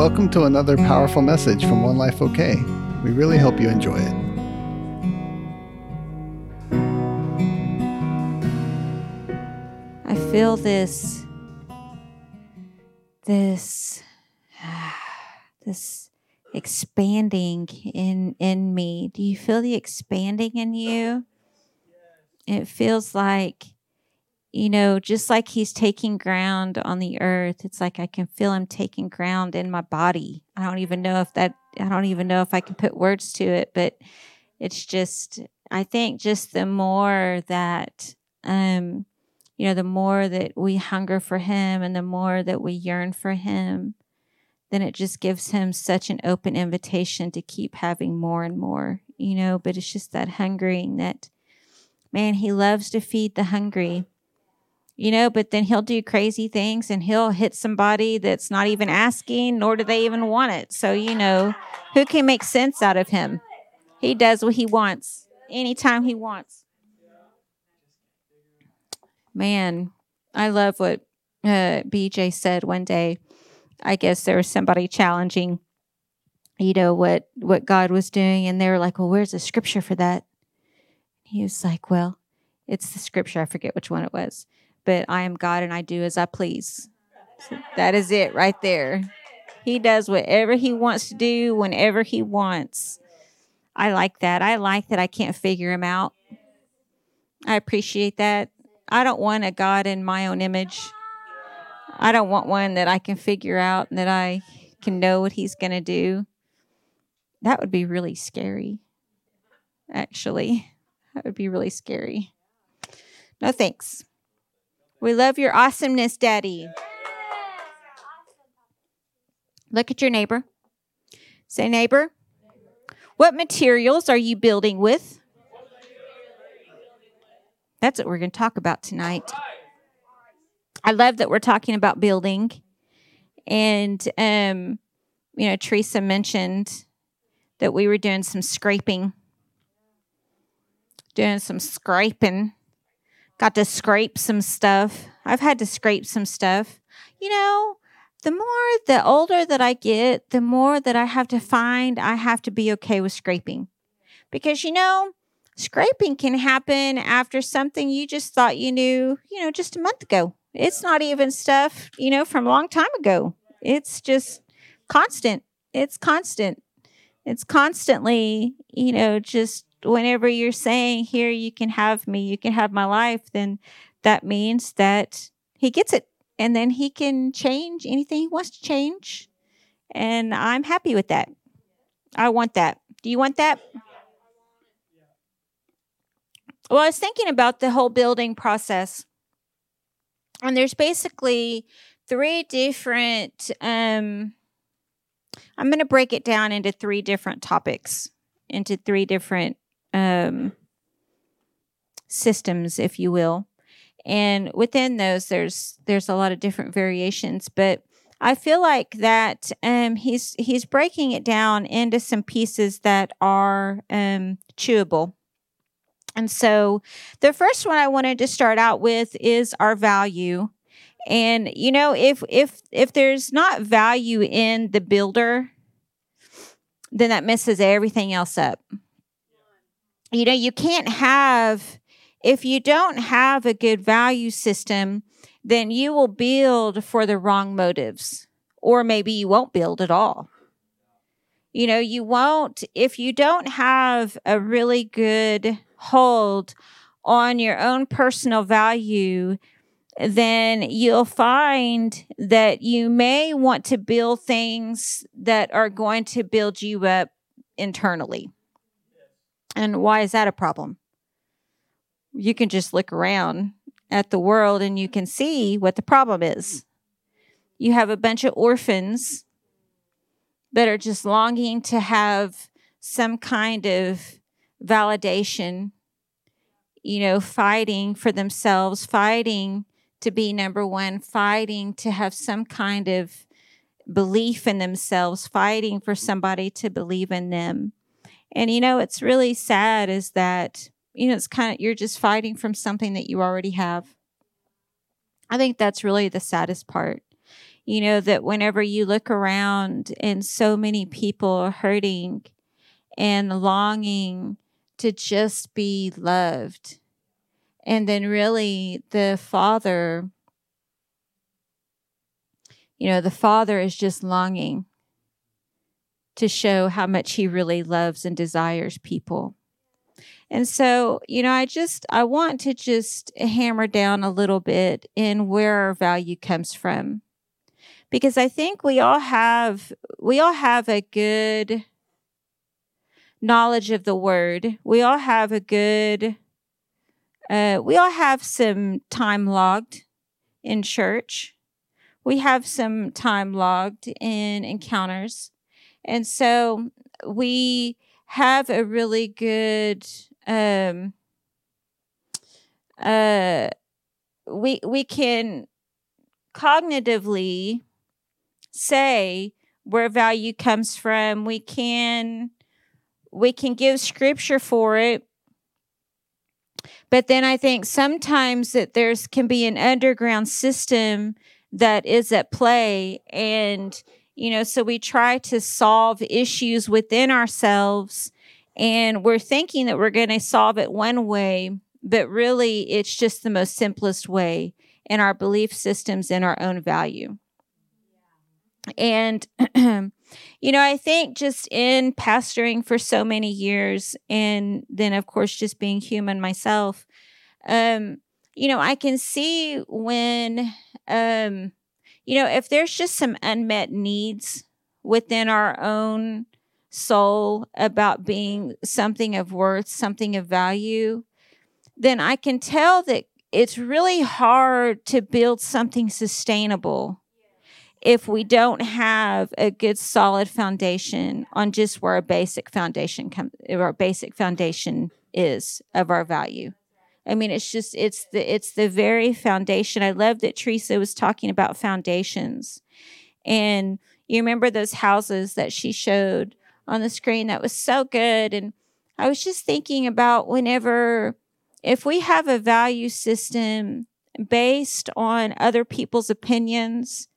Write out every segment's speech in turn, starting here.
Welcome to another powerful message from One Life OK. We really hope you enjoy it. I feel this, this, this expanding in in me. Do you feel the expanding in you? It feels like you know, just like he's taking ground on the earth, it's like I can feel him taking ground in my body. I don't even know if that, I don't even know if I can put words to it, but it's just, I think just the more that, um, you know, the more that we hunger for him and the more that we yearn for him, then it just gives him such an open invitation to keep having more and more, you know, but it's just that hungering that, man, he loves to feed the hungry you know, but then he'll do crazy things and he'll hit somebody that's not even asking, nor do they even want it. So, you know, who can make sense out of him? He does what he wants anytime he wants. Man, I love what uh, BJ said one day. I guess there was somebody challenging, you know, what what God was doing, and they were like, "Well, where's the scripture for that?" He was like, "Well, it's the scripture. I forget which one it was." But I am God and I do as I please. So that is it right there. He does whatever he wants to do whenever he wants. I like that. I like that I can't figure him out. I appreciate that. I don't want a God in my own image. I don't want one that I can figure out and that I can know what he's going to do. That would be really scary, actually. That would be really scary. No thanks. We love your awesomeness, Daddy. Look at your neighbor. Say, neighbor, what materials are you building with? That's what we're going to talk about tonight. I love that we're talking about building. And, um, you know, Teresa mentioned that we were doing some scraping, doing some scraping got to scrape some stuff. I've had to scrape some stuff. You know, the more the older that I get, the more that I have to find I have to be okay with scraping. Because you know, scraping can happen after something you just thought you knew, you know, just a month ago. It's not even stuff, you know, from a long time ago. It's just constant. It's constant. It's constantly, you know, just whenever you're saying, Here, you can have me, you can have my life, then that means that he gets it. And then he can change anything he wants to change. And I'm happy with that. I want that. Do you want that? Well, I was thinking about the whole building process. And there's basically three different um I'm going to break it down into three different topics, into three different um, systems, if you will. And within those, there's there's a lot of different variations, but I feel like that um, he's he's breaking it down into some pieces that are um, chewable. And so, the first one I wanted to start out with is our value. And you know, if if if there's not value in the builder, then that messes everything else up you know, you can't have, if you don't have a good value system, then you will build for the wrong motives, or maybe you won't build at all. You know, you won't, if you don't have a really good hold on your own personal value, then you'll find that you may want to build things that are going to build you up internally. And why is that a problem? You can just look around at the world and you can see what the problem is. You have a bunch of orphans that are just longing to have some kind of validation, you know, fighting for themselves, fighting to be number one, fighting to have some kind of belief in themselves, fighting for somebody to believe in them. And you know, it's really sad is that, you know, it's kind of, you're just fighting from something that you already have. I think that's really the saddest part. You know, that whenever you look around and so many people are hurting and longing to just be loved. And then, really, the Father, you know, the Father is just longing to show how much He really loves and desires people. And so, you know, I just I want to just hammer down a little bit in where our value comes from. Because I think we all have we all have a good knowledge of the word. We all have a good uh we all have some time logged in church. We have some time logged in encounters. And so we have a really good um, uh, we we can cognitively say where value comes from. We can we can give scripture for it. But then I think sometimes that there's can be an underground system that is at play and you know so we try to solve issues within ourselves and we're thinking that we're going to solve it one way, but really it's just the most simplest way in our belief systems and our own value. And, you know, I think just in pastoring for so many years, and then, of course, just being human myself, um, you know, I can see when, um, you know, if there's just some unmet needs within our own soul about being something of worth, something of value, then I can tell that it's really hard to build something sustainable if we don't have a good solid foundation on just where our basic foundation comes our basic foundation is of our value. I mean it's just it's the it's the very foundation. I love that Teresa was talking about foundations. And you remember those houses that she showed on the screen that was so good. And I was just thinking about whenever, if we have a value system based on other people's opinions,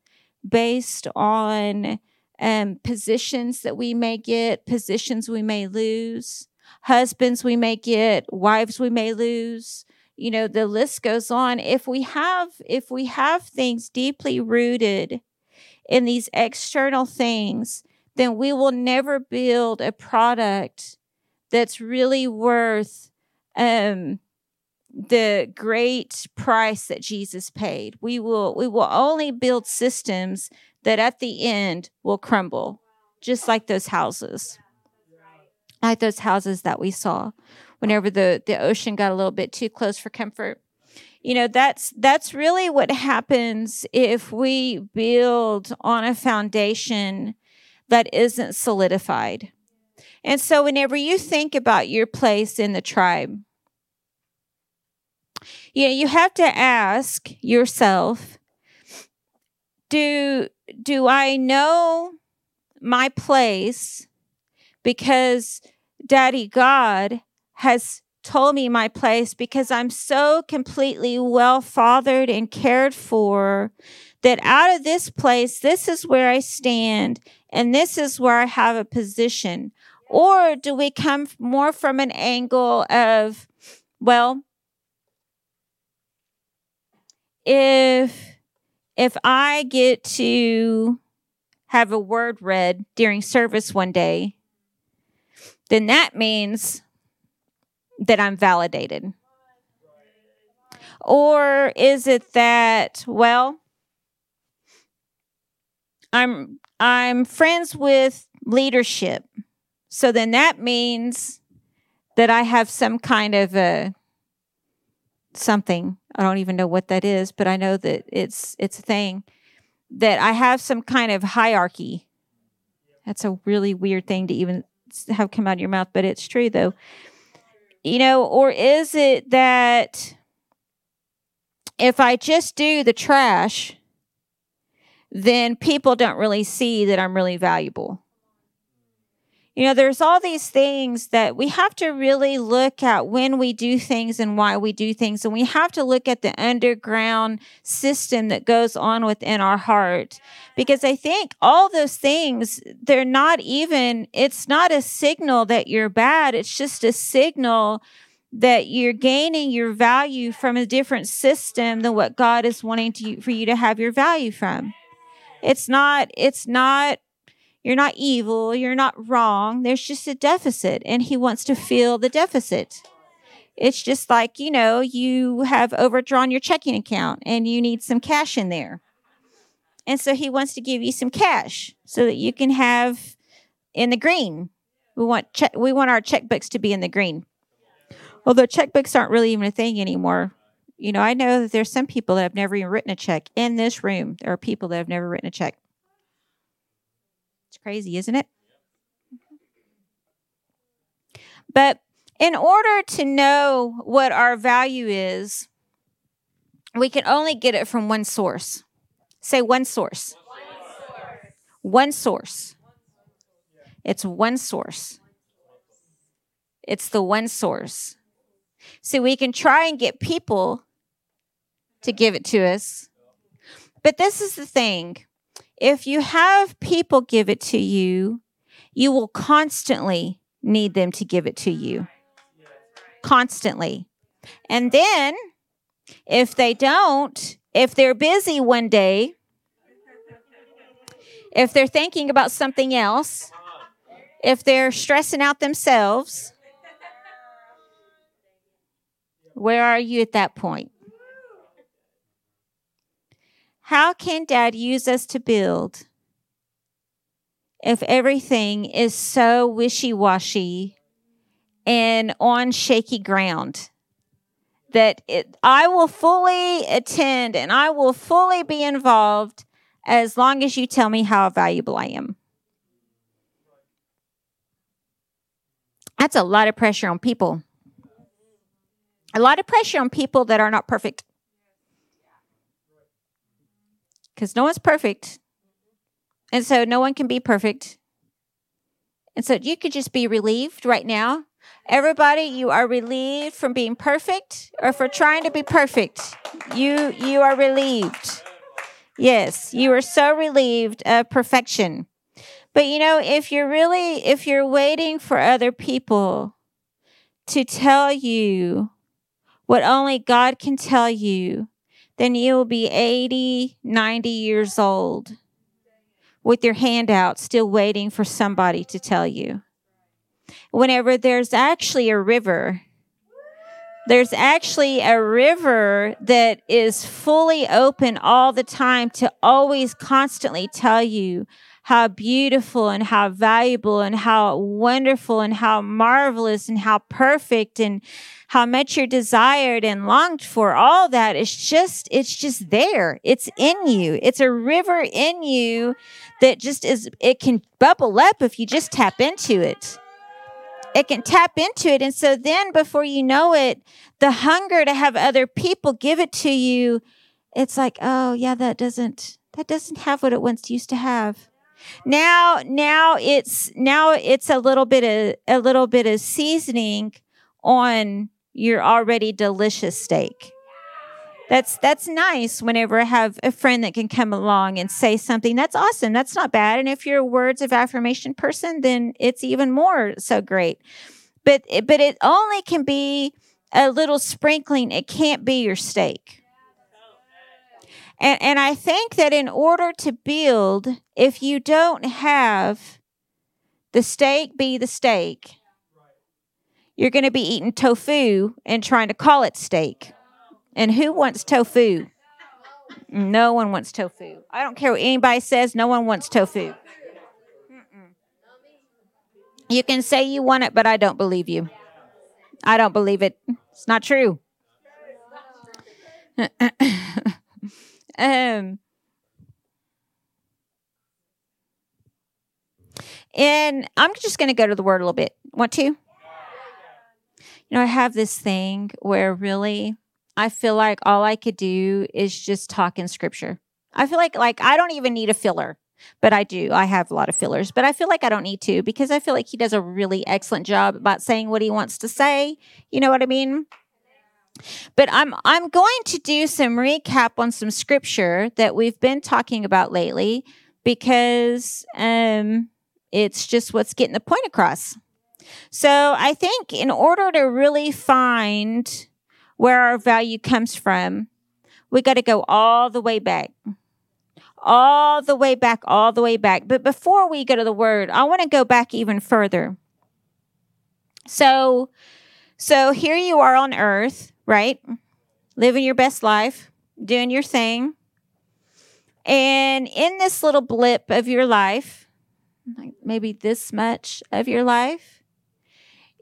based on um, positions that we may get, positions we may lose, husbands we may get, wives we may lose. You know, the list goes on. If we have, if we have things deeply rooted in these external things, then we will never build a product that's really worth um, the great price that Jesus paid. We will we will only build systems that at the end will crumble, just like those houses. Like those houses that we saw whenever the, the ocean got a little bit too close for comfort. You know, that's that's really what happens if we build on a foundation that isn't solidified. And so, whenever you think about your place in the tribe, you know, you have to ask yourself do, do I know my place because Daddy God has told me my place because I'm so completely well fathered and cared for that out of this place, this is where I stand and this is where I have a position? Or do we come more from an angle of, well, if if I get to have a word read during service one day, then that means that I'm validated. Or is it that, well, I'm I'm friends with leadership. So then that means that I have some kind of a something. I don't even know what that is, but I know that it's it's a thing that I have some kind of hierarchy. That's a really weird thing to even have come out of your mouth, but it's true though. You know, or is it that if I just do the trash, then people don't really see that I'm really valuable. You know, there's all these things that we have to really look at when we do things and why we do things. And we have to look at the underground system that goes on within our heart. Because I think all those things, they're not even, it's not a signal that you're bad. It's just a signal that you're gaining your value from a different system than what God is wanting to, for you to have your value from. It's not, it's not you're not evil. You're not wrong. There's just a deficit, and he wants to fill the deficit. It's just like, you know, you have overdrawn your checking account and you need some cash in there. And so he wants to give you some cash so that you can have in the green. We want che- we want our checkbooks to be in the green. Although checkbooks aren't really even a thing anymore. You know, I know that there's some people that have never even written a check in this room. There are people that have never written a check. It's crazy, isn't it? But in order to know what our value is, we can only get it from one source. Say one source. One source. It's one source. It's the one source. So we can try and get people to give it to us. But this is the thing if you have people give it to you, you will constantly need them to give it to you. Constantly. And then, if they don't, if they're busy one day, if they're thinking about something else, if they're stressing out themselves, where are you at that point? How can dad use us to build if everything is so wishy washy and on shaky ground? That it, I will fully attend and I will fully be involved as long as you tell me how valuable I am. That's a lot of pressure on people. A lot of pressure on people that are not perfect. Because no one's perfect. And so no one can be perfect. And so you could just be relieved right now. Everybody, you are relieved from being perfect or for trying to be perfect. You you are relieved. Yes, you are so relieved of perfection. But you know, if you're really if you're waiting for other people to tell you what only God can tell you, then you will be 80, 90 years old with your hand out, still waiting for somebody to tell you. Whenever there's actually a river, there's actually a river that is fully open all the time to always constantly tell you how beautiful and how valuable and how wonderful and how marvelous and how perfect and how much you're desired and longed for. All that is just, it's just there. It's in you. It's a river in you that just is, it can bubble up if you just tap into it. It can tap into it. And so then before you know it, the hunger to have other people give it to you, it's like, oh yeah, that doesn't, that doesn't have what it once used to have. Now, now it's now it's a little bit of a little bit of seasoning on your already delicious steak. That's that's nice whenever I have a friend that can come along and say something. That's awesome. That's not bad. And if you're a words of affirmation person, then it's even more so great. But but it only can be a little sprinkling. It can't be your steak. And, and I think that in order to build, if you don't have the steak be the steak, you're going to be eating tofu and trying to call it steak. And who wants tofu? No one wants tofu. I don't care what anybody says, no one wants tofu. You can say you want it, but I don't believe you. I don't believe it. It's not true. Um, and I'm just going to go to the word a little bit. Want to? You know, I have this thing where really I feel like all I could do is just talk in scripture. I feel like like I don't even need a filler. but I do. I have a lot of fillers, but I feel like I don't need to because I feel like he does a really excellent job about saying what he wants to say. You know what I mean? But I'm I'm going to do some recap on some scripture that we've been talking about lately because um, it's just what's getting the point across. So I think in order to really find where our value comes from, we got to go all the way back. All the way back, all the way back. But before we go to the word, I want to go back even further. So, so here you are on earth right? Living your best life, doing your thing. And in this little blip of your life, like maybe this much of your life,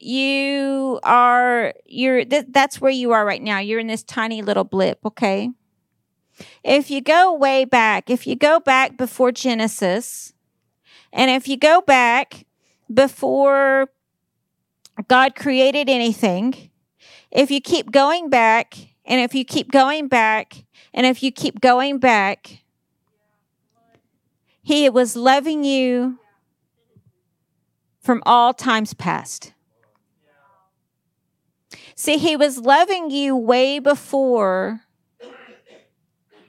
you are you're th- that's where you are right now. You're in this tiny little blip, okay? If you go way back, if you go back before Genesis, and if you go back before God created anything, if you keep going back, and if you keep going back, and if you keep going back, He was loving you from all times past. See, He was loving you way before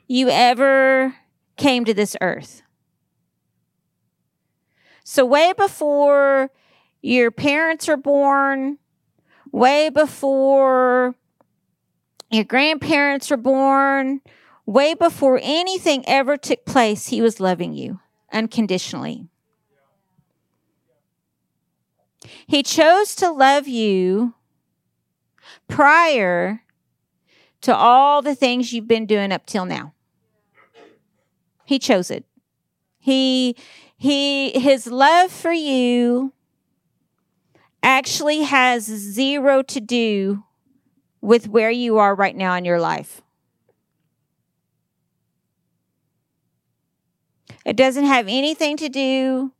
you ever came to this earth. So, way before your parents are born, way before your grandparents were born, way before anything ever took place, He was loving you unconditionally. He chose to love you prior to all the things you've been doing up till now. He chose it. He he his love for you actually has zero to do with where you are right now in your life. It doesn't have anything to do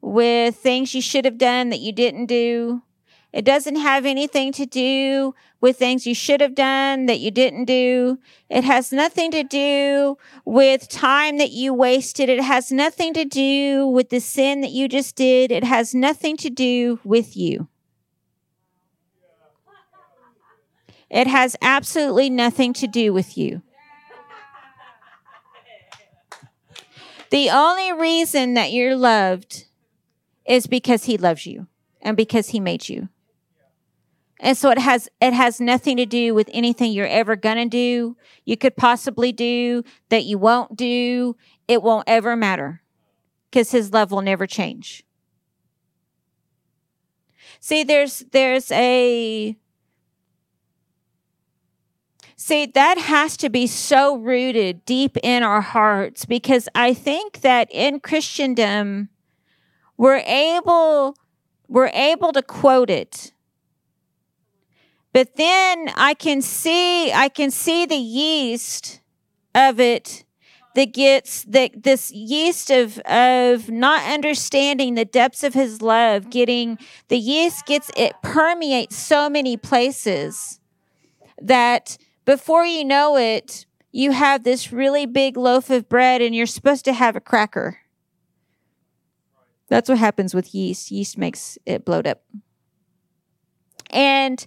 with things you should have done that you didn't do. It doesn't have anything to do with things you should have done that you didn't do. It has nothing to do with time that you wasted. It has nothing to do with the sin that you just did. It has nothing to do with you. It has absolutely nothing to do with you. The only reason that you're loved is because he loves you and because he made you. And so it has it has nothing to do with anything you're ever going to do, you could possibly do that you won't do. It won't ever matter cuz his love will never change. See there's there's a See, that has to be so rooted deep in our hearts because I think that in Christendom we're able we're able to quote it but then I can see, I can see the yeast of it that gets that this yeast of of not understanding the depths of his love getting the yeast gets it permeates so many places that before you know it you have this really big loaf of bread and you're supposed to have a cracker. That's what happens with yeast. Yeast makes it bloat up. And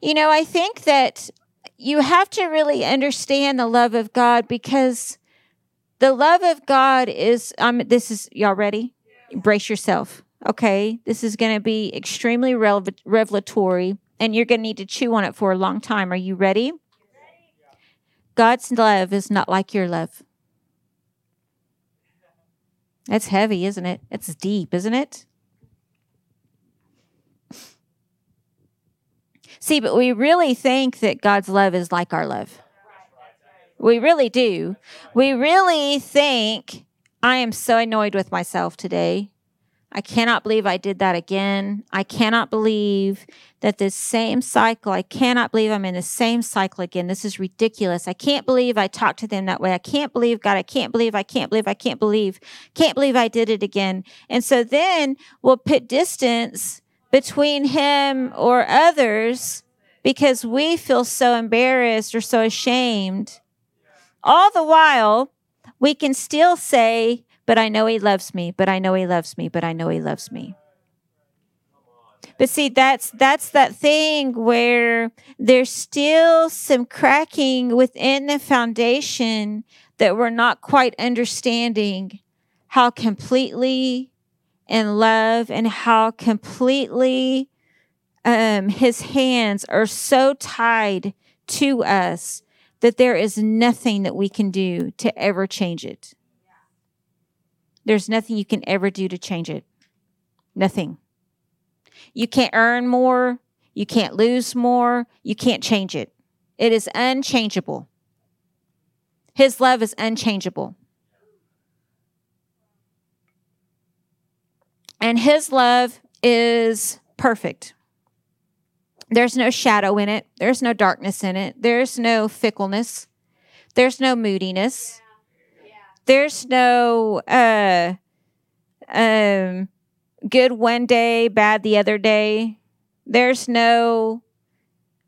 you know, I think that you have to really understand the love of God because the love of God is um this is y'all ready? Brace yourself. Okay? This is going to be extremely revelatory and you're going to need to chew on it for a long time. Are you ready? God's love is not like your love. That's heavy, isn't it? It's deep, isn't it? See, but we really think that God's love is like our love. We really do. We really think, I am so annoyed with myself today. I cannot believe I did that again. I cannot believe that this same cycle, I cannot believe I'm in the same cycle again. This is ridiculous. I can't believe I talked to them that way. I can't believe, God, I can't believe, I can't believe, I can't believe, can't believe I did it again. And so then we'll put distance between him or others because we feel so embarrassed or so ashamed. All the while, we can still say, but I know He loves me, but I know He loves me, but I know He loves me. But see, that's that's that thing where there's still some cracking within the foundation that we're not quite understanding how completely in love and how completely um, his hands are so tied to us that there is nothing that we can do to ever change it. There's nothing you can ever do to change it. Nothing. You can't earn more. You can't lose more. You can't change it. It is unchangeable. His love is unchangeable. And His love is perfect. There's no shadow in it, there's no darkness in it, there's no fickleness, there's no moodiness, there's no uh, um, good one day, bad the other day. There's no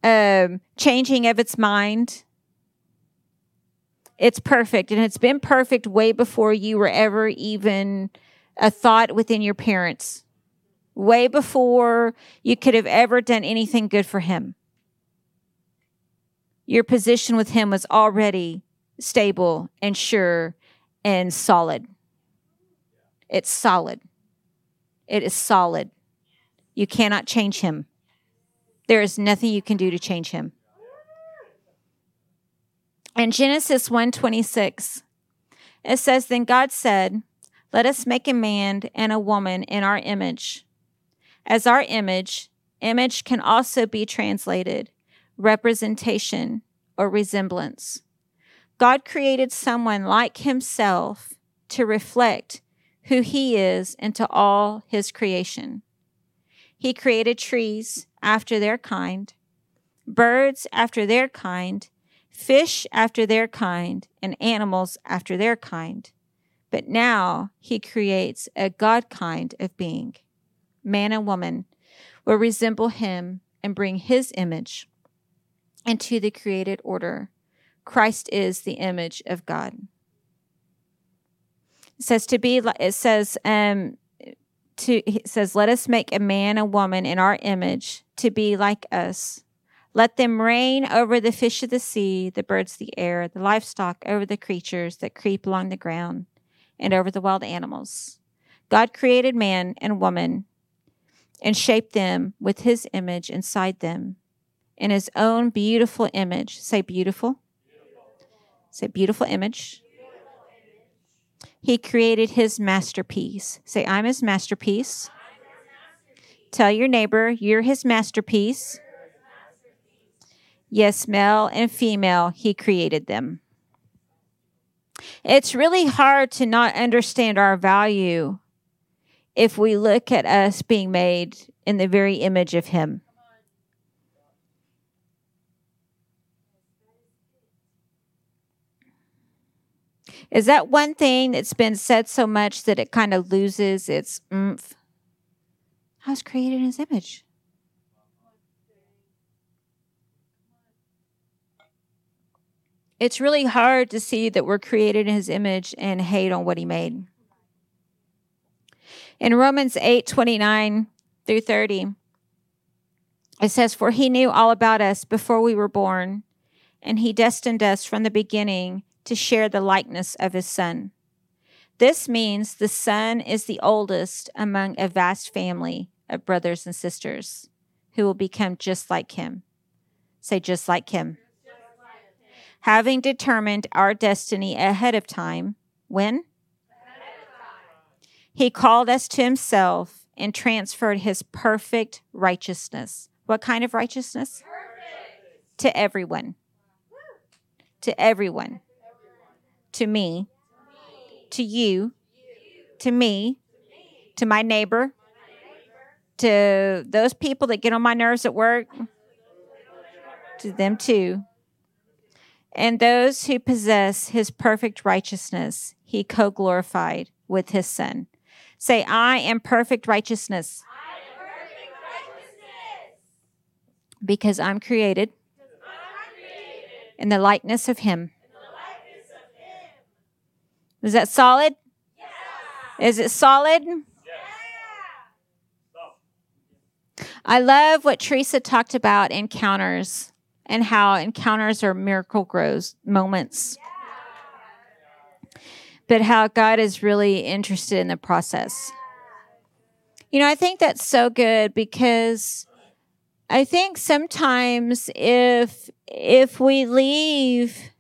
um, changing of its mind. It's perfect, and it's been perfect way before you were ever even a thought within your parents, way before you could have ever done anything good for Him. Your position with Him was already stable and sure and solid. It's solid. It is solid. You cannot change him. There is nothing you can do to change him. In Genesis 1:26, it says, Then God said, Let us make a man and a woman in our image. As our image, image can also be translated representation or resemblance. God created someone like himself to reflect who he is into all his creation. He created trees after their kind, birds after their kind, fish after their kind, and animals after their kind. But now he creates a God kind of being. Man and woman will resemble him and bring his image into the created order. Christ is the image of God. It says to be it says um to it says let us make a man and woman in our image to be like us. Let them reign over the fish of the sea, the birds of the air, the livestock, over the creatures that creep along the ground, and over the wild animals. God created man and woman and shaped them with his image inside them in his own beautiful image. Say beautiful. beautiful. Say beautiful image. He created his masterpiece. Say, I'm his masterpiece. Tell your neighbor, you're his masterpiece. Yes, male and female, he created them. It's really hard to not understand our value if we look at us being made in the very image of him. Is that one thing that's been said so much that it kind of loses its oomph? I was created in his image. It's really hard to see that we're created in his image and hate on what he made. In Romans 8 29 through 30, it says, For he knew all about us before we were born, and he destined us from the beginning to share the likeness of his son. This means the son is the oldest among a vast family of brothers and sisters who will become just like him. Say, just like him. Having determined our destiny ahead of time, when? He called us to himself and transferred his perfect righteousness. What kind of righteousness? Perfect. To everyone. To everyone to me, to you, to me, to my neighbor, to those people that get on my nerves at work, to them too. And those who possess his perfect righteousness, he co glorified with his son. Say, I am perfect righteousness. Am perfect righteousness. Because I'm created, I'm created in the likeness of him. Is that solid? Is it solid? I love what Teresa talked about encounters and how encounters are miracle grows moments. But how God is really interested in the process. You know, I think that's so good because I think sometimes if if we leave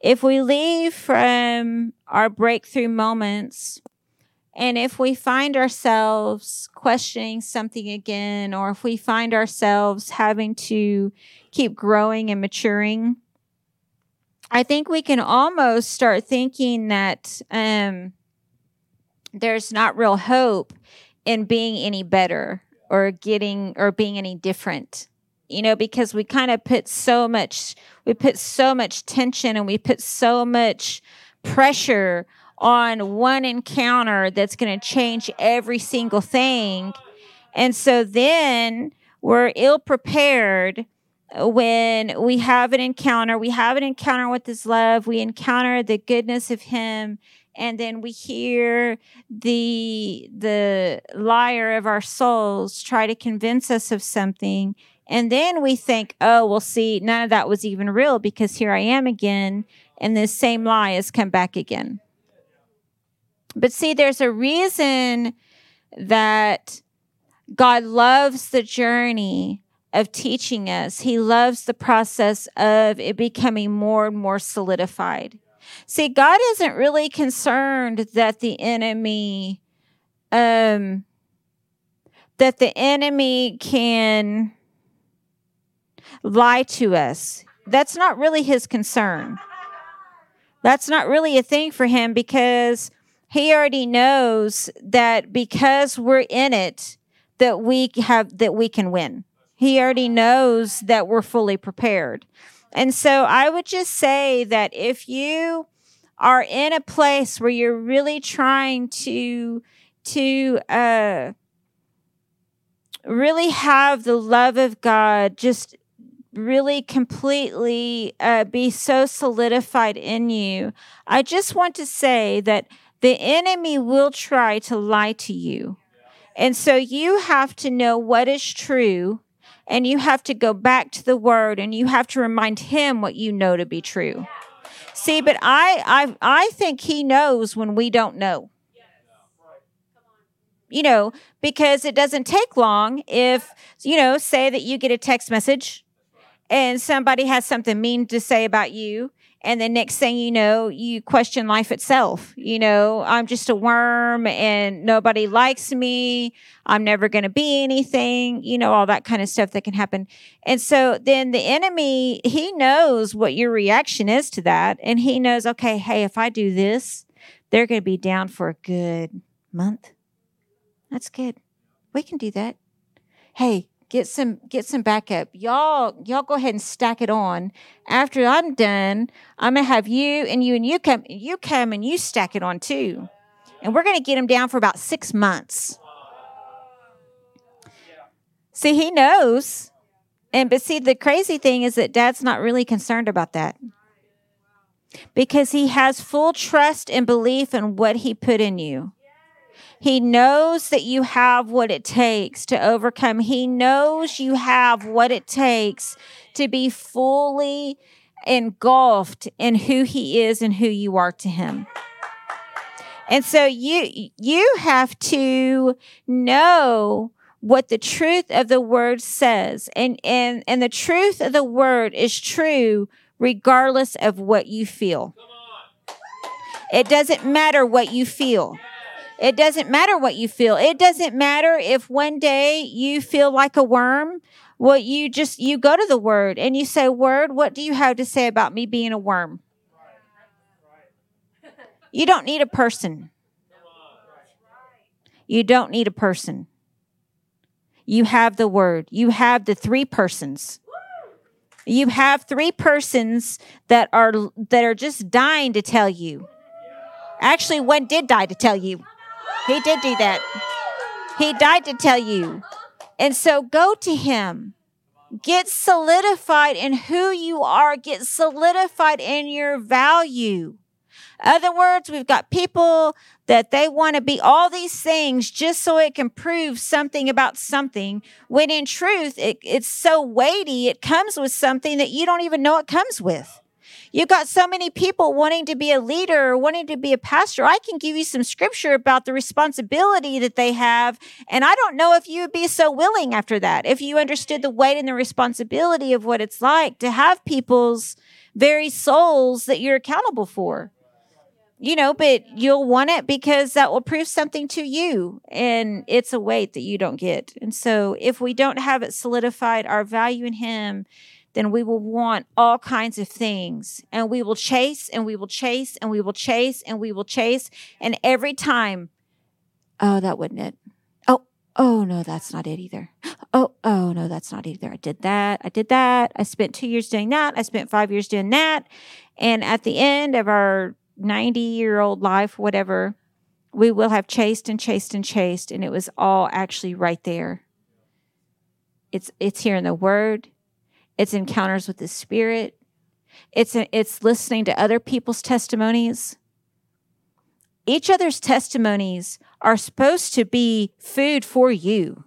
if we leave from our breakthrough moments and if we find ourselves questioning something again, or if we find ourselves having to keep growing and maturing, I think we can almost start thinking that um, there's not real hope in being any better or getting or being any different you know because we kind of put so much we put so much tension and we put so much pressure on one encounter that's going to change every single thing. And so then we're ill prepared when we have an encounter. We have an encounter with His love, we encounter the goodness of Him. And then we hear the the liar of our souls try to convince us of something, and then we think, "Oh, well, see, none of that was even real because here I am again, and this same lie has come back again." But see, there's a reason that God loves the journey of teaching us. He loves the process of it becoming more and more solidified. See, God isn't really concerned that the enemy, um, that the enemy can lie to us. That's not really his concern. That's not really a thing for him because he already knows that because we're in it that we have that we can win. He already knows that we're fully prepared. And so i would just say that if you are in a place where you're really trying to to uh really have the love of god just really completely uh, be so solidified in you i just want to say that the enemy will try to lie to you. And so you have to know what is true and you have to go back to the word and you have to remind him what you know to be true. See, but I I I think he knows when we don't know. You know, because it doesn't take long if, you know, say that you get a text message and somebody has something mean to say about you and the next thing you know you question life itself. You know i'm just a worm and nobody likes me. I'm never going to be anything you know all that kind of stuff that can happen. And so then the enemy he knows what your reaction is to that. And he knows okay hey if i do this they're going to be down for a good month. That's good. We can do that. Hey get some get some backup. Y'all y'all go ahead and stack it on. After i'm done i'm gonna have you and you and you come you come and you stack it on too. And we're gonna get him down for about six months. See he knows. And but see the crazy thing is that dad's not really concerned about that. Because he has full trust and belief in what he put in you he knows that you have what it takes to overcome. He knows you have what it takes to be fully engulfed in who he is and who you are to him. And so you you have to know what the truth of the word says. And and and the truth of the word is true regardless of what you feel. It doesn't matter what you feel. It doesn't matter what you feel. It doesn't matter if one day you feel like a worm. Well, you just you go to the word and you say, "Word, what do you have to say about me being a worm?" You don't need a person. You don't need a person. You have the word. You have the three persons. You have three persons that are that are just dying to tell you. Actually, one did die to tell you. He did do that. He died to tell you. And so go to him. Get solidified in who you are. Get solidified in your value. Other words, we've got people that they want to be all these things just so it can prove something about something, when in truth, it, it's so weighty, it comes with something that you don't even know it comes with. You've got so many people wanting to be a leader or wanting to be a pastor. I can give you some scripture about the responsibility that they have. And I don't know if you would be so willing after that, if you understood the weight and the responsibility of what it's like to have people's very souls that you're accountable for. You know, but you'll want it because that will prove something to you. And it's a weight that you don't get. And so if we don't have it solidified, our value in Him, then we will want all kinds of things and we will chase and we will chase and we will chase and we will chase. And every time, oh, that wasn't it. Oh, oh, no, that's not it either. Oh, oh, no, that's not either. I did that. I did that. I spent two years doing that. I spent five years doing that. And at the end of our 90 year old life, whatever, we will have chased and chased and chased. And it was all actually right there. It's, it's here in the word. It's encounters with the spirit. It's, it's listening to other people's testimonies. Each other's testimonies are supposed to be food for you.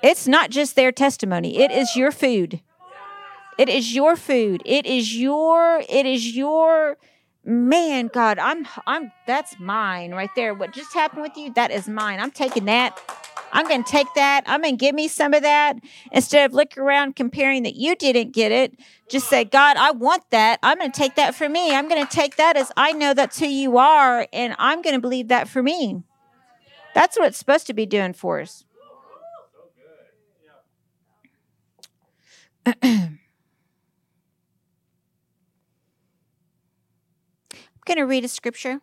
It's not just their testimony. It is your food. It is your food. It is your it is your man, God, I'm I'm that's mine right there. What just happened with you? That is mine. I'm taking that. I'm to take that. I'm to give me some of that. Instead of looking around comparing that you didn't get it, just say, God, I want that. I'm to take that for me. I'm to take that as I know that's who you are, and I'm to believe that for me. That's what it's supposed to be doing for us. going to read a scripture.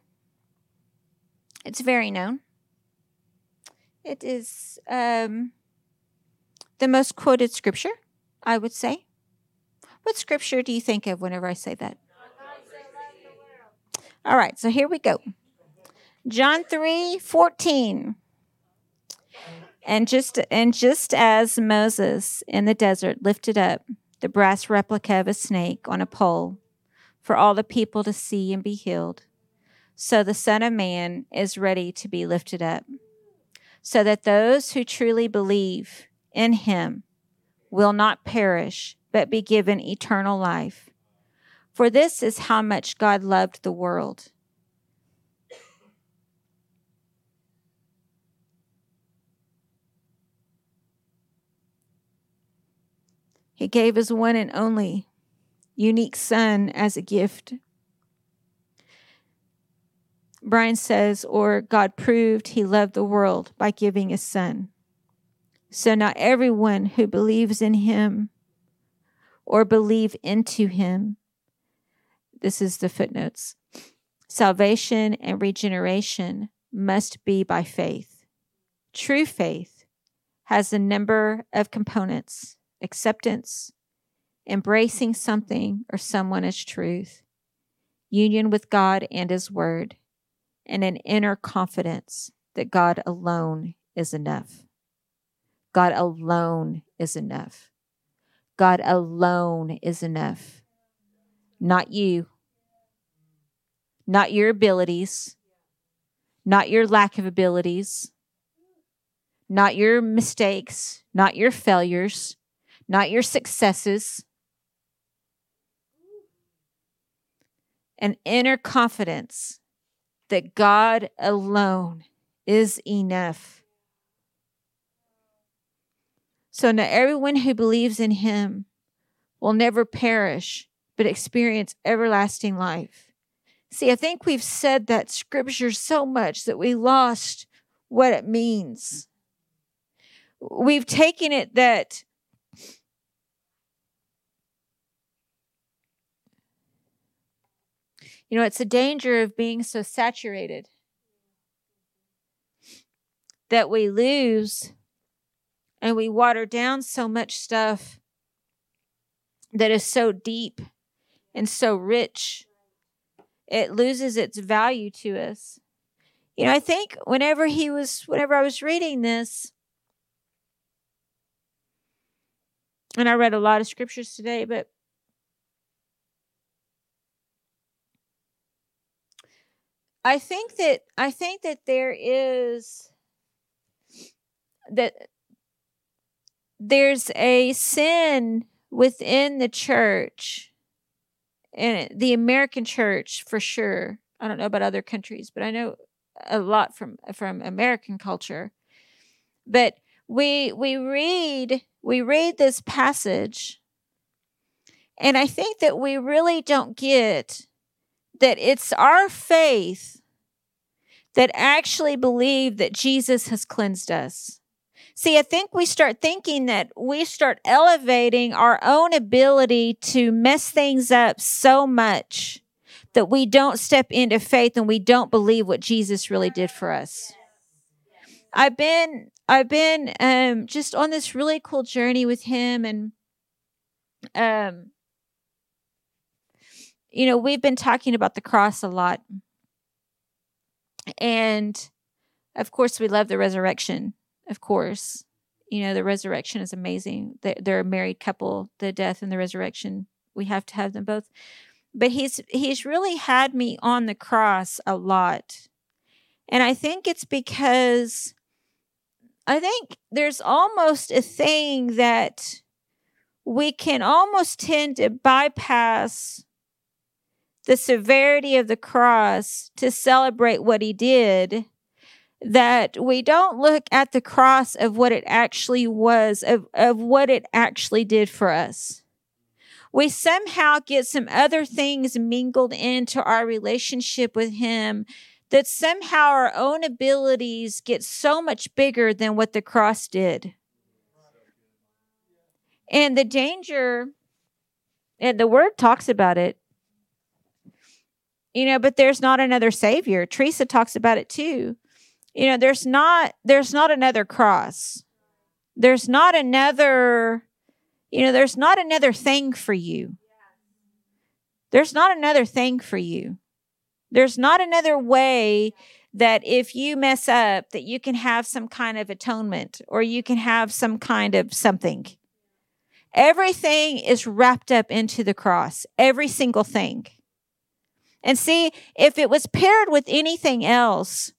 It's very known. It is um, the most quoted scripture, I would say. What scripture do you think of whenever I say that? All right, so here we go. John 3 14. And just and just as Moses in the desert lifted up the brass replica of a snake on a pole for all the people to see and be healed, so the Son of Man is ready to be lifted up, so that those who truly believe in him will not perish, but be given eternal life. For this is how much God loved the world He gave his one and only unique son as a gift. Brian says, or God proved he loved the world by giving his son. So not everyone who believes in him or believe into him, this is the footnotes. Salvation and regeneration must be by faith. True faith has a number of components acceptance, embracing something or someone as truth, union with God and His Word, and an inner confidence that God alone is enough. God alone is enough. God alone is enough. Not you, not your abilities, not your lack of abilities, not your mistakes, not your failures, not your successes. An inner confidence that God alone is enough. So now everyone who believes in him will never perish, but experience everlasting life. See, I think we've said that scripture so much that we lost what it means. We've taken it that You know, it's a danger of being so saturated that we lose and we water down so much stuff that is so deep and so rich. It loses its value to us. You know, I think whenever he was, whenever I was reading this, and I read a lot of scriptures today, but I think that I think that there is that there's a sin within the church and the American church for sure. I don't know about other countries, but I know a lot from from American culture. But we we read we read this passage and I think that we really don't get that it's our faith that actually believe that Jesus has cleansed us. See, I think we start thinking that we start elevating our own ability to mess things up so much that we don't step into faith and we don't believe what Jesus really did for us. I've been I've been um just on this really cool journey with him and um you know, we've been talking about the cross a lot. And of course, we love the resurrection. Of course, you know, the resurrection is amazing. They're a married couple, the death and the resurrection. We have to have them both. But he's he's really had me on the cross a lot. And I think it's because I think there's almost a thing that we can almost tend to bypass the severity of the cross to celebrate what he did that we don't look at the cross of what it actually was of, of what it actually did for us. We somehow get some other things mingled into our relationship with him that somehow our own abilities get so much bigger than what the cross did. And the danger and the word talks about it you know but there's not another savior. Teresa talks about it too. You know there's not there's not another cross. There's not another you know there's not another thing for you. There's not another thing for you. There's not another way that if you mess up that you can have some kind of atonement or you can have some kind of something. Everything is wrapped up into the cross every single thing and see, if it was paired with anything else,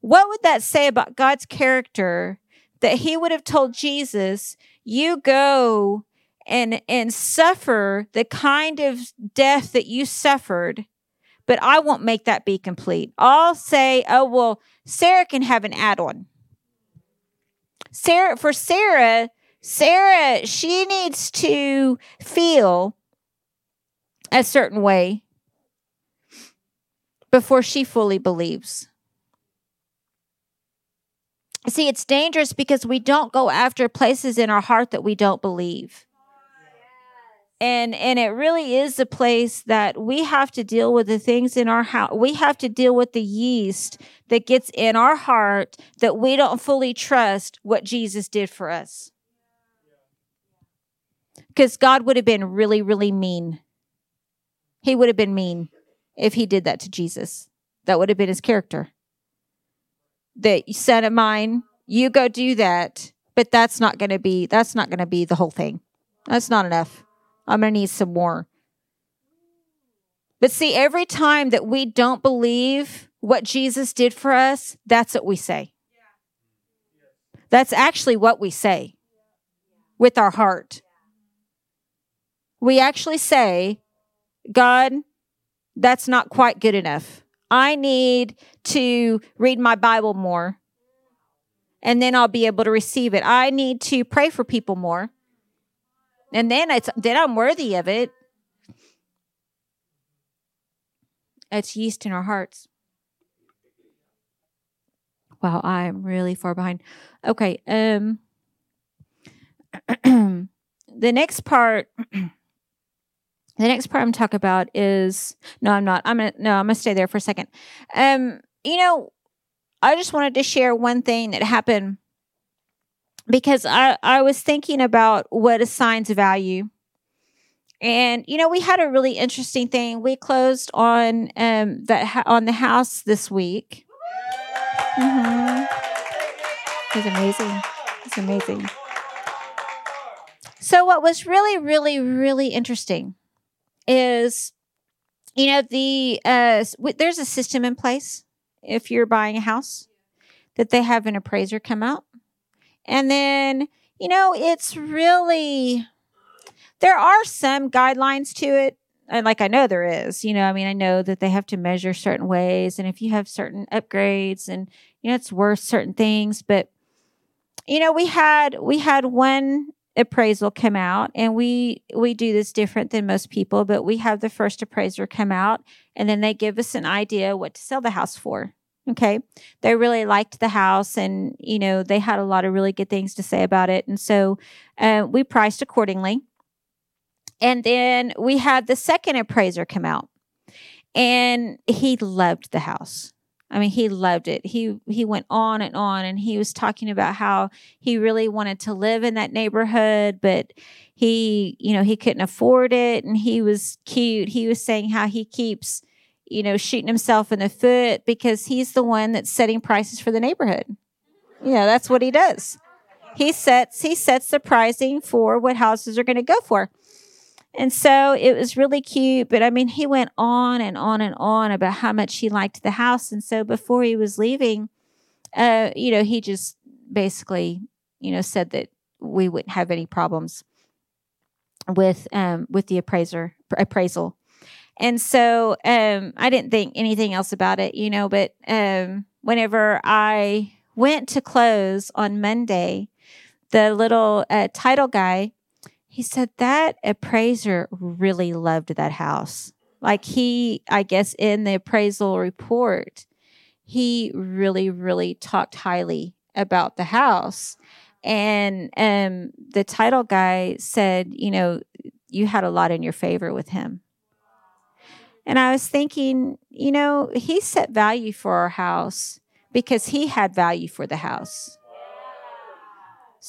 what would that say about God's character that he would have told Jesus, you go and and suffer the kind of death that you suffered, but I won't make that be complete. I'll say, oh well, Sarah can have an add-on. Sarah for Sarah, Sarah, she needs to feel a certain way before she fully believes. See, it's dangerous because we don't go after places in our heart that we don't believe. And and it really is a place that we have to deal with the things in our house. We have to deal with the yeast that gets in our heart that we don't fully trust what Jesus did for us. Because God would have been really, really mean. He would have been mean if he did that to Jesus. That would have been his character. That son of mine, you go do that, but that's not going to be that's not going to be the whole thing. That's not enough. I'm going to need some more. But see, every time that we don't believe what Jesus did for us, that's what we say. That's actually what we say with our heart. We actually say, God, that's not quite good enough. I need to read my Bible more and then I'll be able to receive it. I need to pray for people more. And then it's then I'm worthy of it. It's yeast in our hearts. Wow, I'm really far behind. Okay, um the next part the next part I'm talk about is no, I'm not. I'm gonna no, I'm gonna stay there for a second. Um, you know, I just wanted to share one thing that happened because I I was thinking about what assigns value. And you know, we had a really interesting thing. We closed on um that on the house this week. Mm-hmm. It was amazing. It's amazing. So what was really, really, really interesting is you know the uh, there's a system in place if you're buying a house, that they have an appraiser come out. And then, you know, it's really, there are some guidelines to it. And like I know there is, you know, I mean, I know that they have to measure certain ways. And if you have certain upgrades and, you know, it's worth certain things. But, you know, we had, we had one appraisal come out. And we we do this different than most people but we have the first appraiser come out and then they give us an idea what to sell the house for okay? They really liked the house and you know they had a lot of really good things to say about it. And so uh, we priced accordingly. And then we had the second appraiser come out and he loved the house I mean, he loved it. He he went on and on and he was talking about how he really wanted to live in that neighborhood, but he, you know, he couldn't afford it and he was cute. He was saying how he keeps, you know, shooting himself in the foot because he's the one that's setting prices for the neighborhood. You know, that's what he does. He sets he sets the pricing for what houses are going to go for. And so it was really cute. But I mean, he went on and on and on about how much he liked the house. And so before he was leaving, uh, you know, he just basically, you know, said that we wouldn't have any problems with um with the appraiser appraisal. And so um I didn't think anything else about it, you know, but um whenever I went to close on Monday, the little uh, title guy he said that appraiser really loved that house. Like he, I guess, in the appraisal report, he really, really talked highly about the house. And um, the title guy said, you know, you had a lot in your favor with him. And I was thinking, you know, he set value for our house because he had value for the house.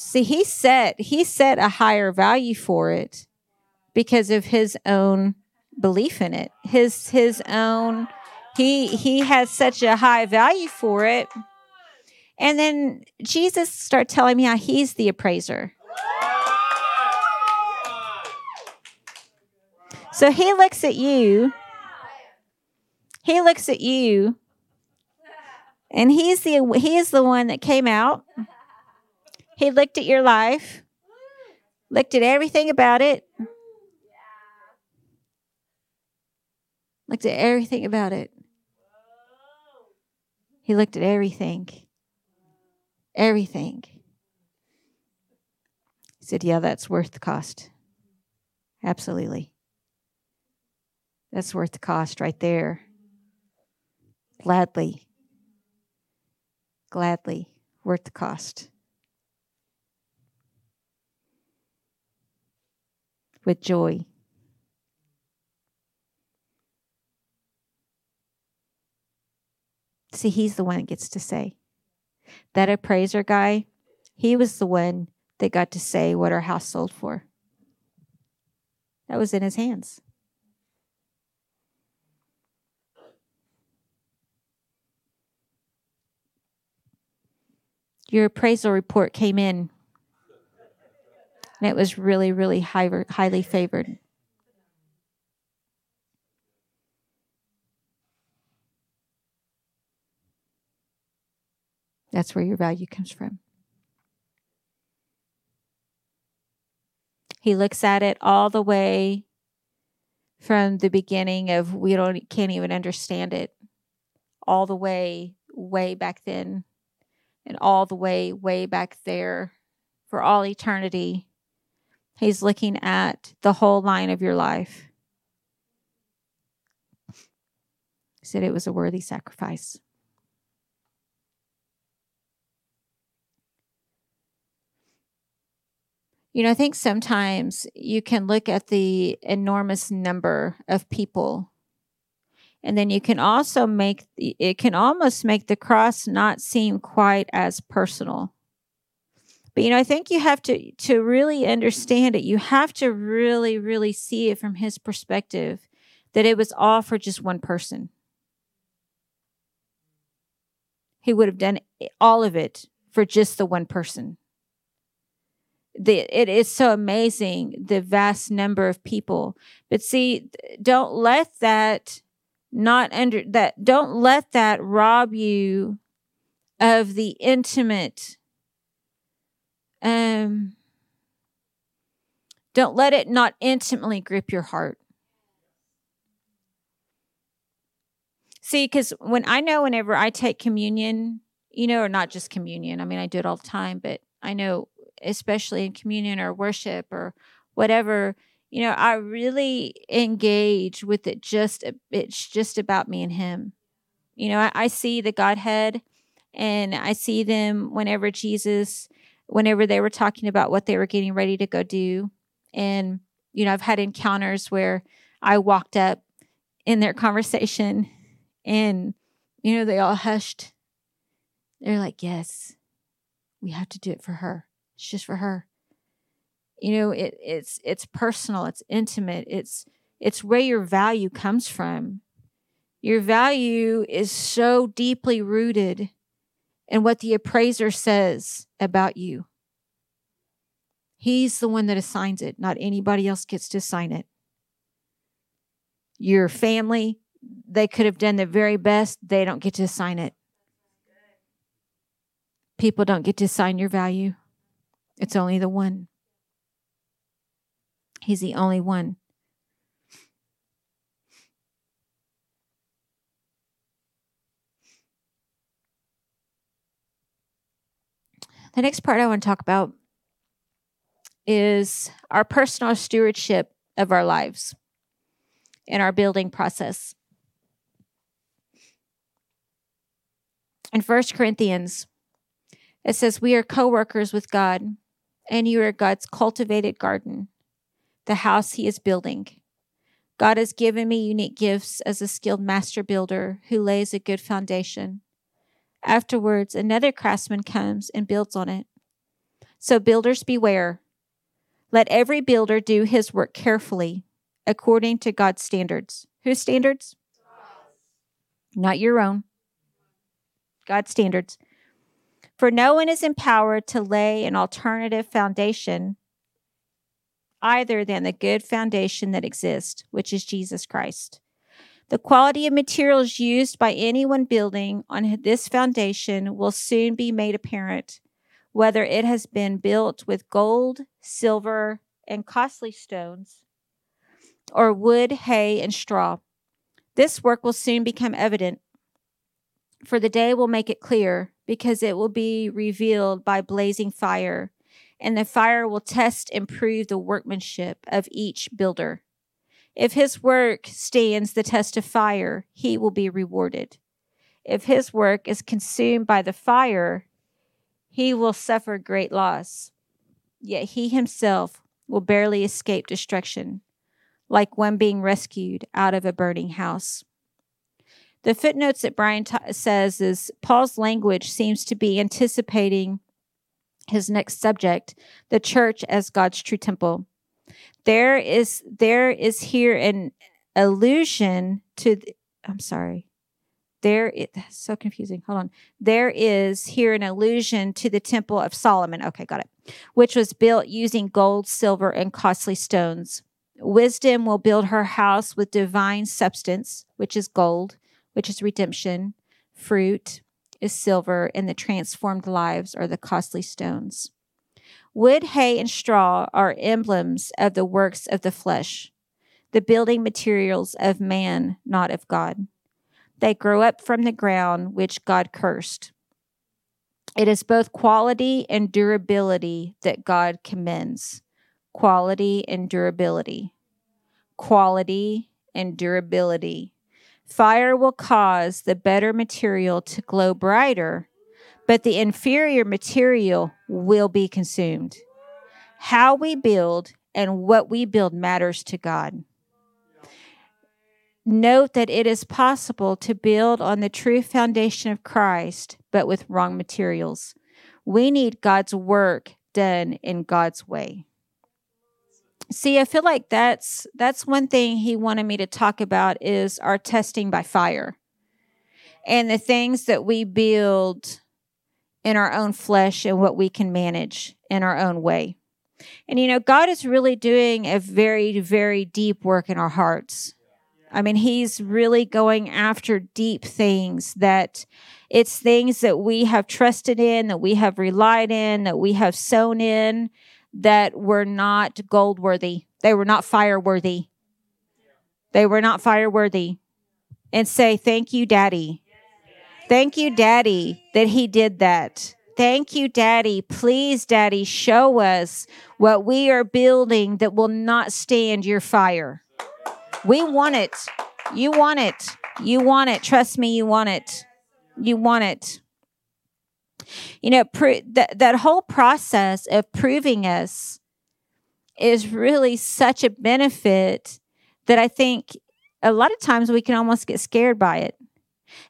See, he set he set a higher value for it because of his own belief in it. His his own he he has such a high value for it. And then Jesus started telling me how he's the appraiser. So he looks at you. He looks at you. And he's the he is the one that came out he looked at your life, looked at everything about it, looked at everything about it. He looked at everything. Everything. He said, Yeah, that's worth the cost. Absolutely. That's worth the cost right there. Gladly. Gladly worth the cost. With joy. See, he's the one that gets to say. That appraiser guy, he was the one that got to say what our house sold for. That was in his hands. Your appraisal report came in and it was really, really high, highly favored. That's where your value comes from. He looks at it all the way from the beginning of we don't can't even understand it all the way way back then and all the way way back there for all eternity He's looking at the whole line of your life. He said it was a worthy sacrifice. You know, I think sometimes you can look at the enormous number of people, and then you can also make it can almost make the cross not seem quite as personal. But you know, I think you have to to really understand it. You have to really really see it from his perspective that it was all for just one person. He would have done all of it for just the one person. The, it is so amazing the vast number of people. But see, don't let that not under that don't let that rob you of the intimate um don't let it not intimately grip your heart see because when i know whenever i take communion you know or not just communion i mean i do it all the time but i know especially in communion or worship or whatever you know, I really engage with it just, it's just about me and him. You know, I, I see the Godhead and I see them whenever Jesus, whenever they were talking about what they were getting ready to go do. And, you know, I've had encounters where I walked up in their conversation and, you know, they all hushed. They're like, yes, we have to do it for her. It's just for her you know it, it's it's personal it's intimate it's it's where your value comes from your value is so deeply rooted in what the appraiser says about you. He's the one that assigns it. Not anybody else gets to assign it. Your family they could have done the very best. They don't get to assign it. People don't get to assign your value. It's only the one. He's the only one. The next part I want to talk about is our personal stewardship of our lives and our building process. In First Corinthians, it says, We are co workers with God, and you are God's cultivated garden the house he is building. God has given me unique gifts as a skilled master builder who lays a good foundation. Afterwards, another craftsman comes and builds on it. So, builders beware. Let every builder do his work carefully, according to God's standards. Whose standards? Not your own. God's standards. For no one is empowered to lay an alternative foundation either than the good foundation that exists, which is Jesus Christ. The quality of materials used by anyone building on this foundation will soon be made apparent, whether it has been built with gold, silver, and costly stones, or wood, hay, and straw. This work will soon become evident, for the day will make it clear, because it will be revealed by blazing fire and the fire will test and prove the workmanship of each builder. If his work stands the test of fire, he will be rewarded. If his work is consumed by the fire, he will suffer great loss. Yet he himself will barely escape destruction, like one being rescued out of a burning house. The footnotes that Brian t- says is Paul's language seems to be anticipating his next subject, the church as God's true temple. There is there is here an allusion to the, I'm sorry. There it so confusing. Hold on. There is here an allusion to the temple of Solomon. Okay, got it. Which was built using gold, silver, and costly stones. Wisdom will build her house with divine substance, which is gold, which is redemption, fruit, is silver, and the transformed lives are the costly stones. Wood, hay, and straw are emblems of the works of the flesh, the building materials of man, not of God. They grow up from the ground which God cursed. It is both quality and durability that God commends. Quality and durability. Quality and durability. Fire will cause the better material to glow brighter, but the inferior material will be consumed. How we build and what we build matters to God. Note that it is possible to build on the true foundation of Christ, but with wrong materials. We need God's work done in God's way. See, I feel like that's that's one thing he wanted me to talk about is our testing by fire. And the things that we build in our own flesh and what we can manage in our own way. And you know, God is really doing a very very deep work in our hearts. I mean, he's really going after deep things that it's things that we have trusted in, that we have relied in, that we have sown in, that were not gold worthy. They were not fire worthy. They were not fire worthy. And say, Thank you, Daddy. Thank you, Daddy, that he did that. Thank you, Daddy. Please, Daddy, show us what we are building that will not stand your fire. We want it. You want it. You want it. Trust me, you want it. You want it. You know, pr- that, that whole process of proving us is really such a benefit that I think a lot of times we can almost get scared by it.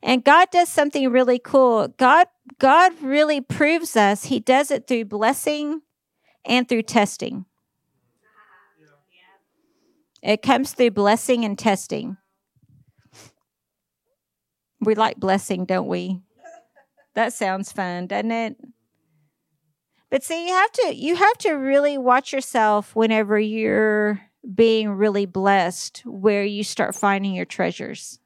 And God does something really cool. God God really proves us. He does it through blessing and through testing. It comes through blessing and testing. We like blessing, don't we? That sounds fun, doesn't it? But see, you have to you have to really watch yourself whenever you're being really blessed where you start finding your treasures.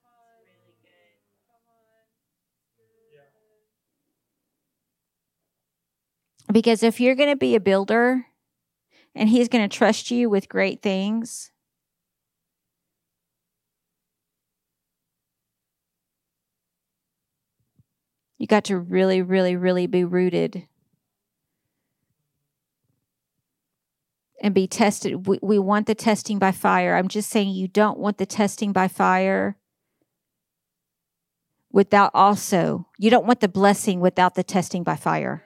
Because if you're going to be a builder and he's going to trust you with great things, you got to really, really, really be rooted and be tested. We, we want the testing by fire. I'm just saying you don't want the testing by fire without also, you don't want the blessing without the testing by fire.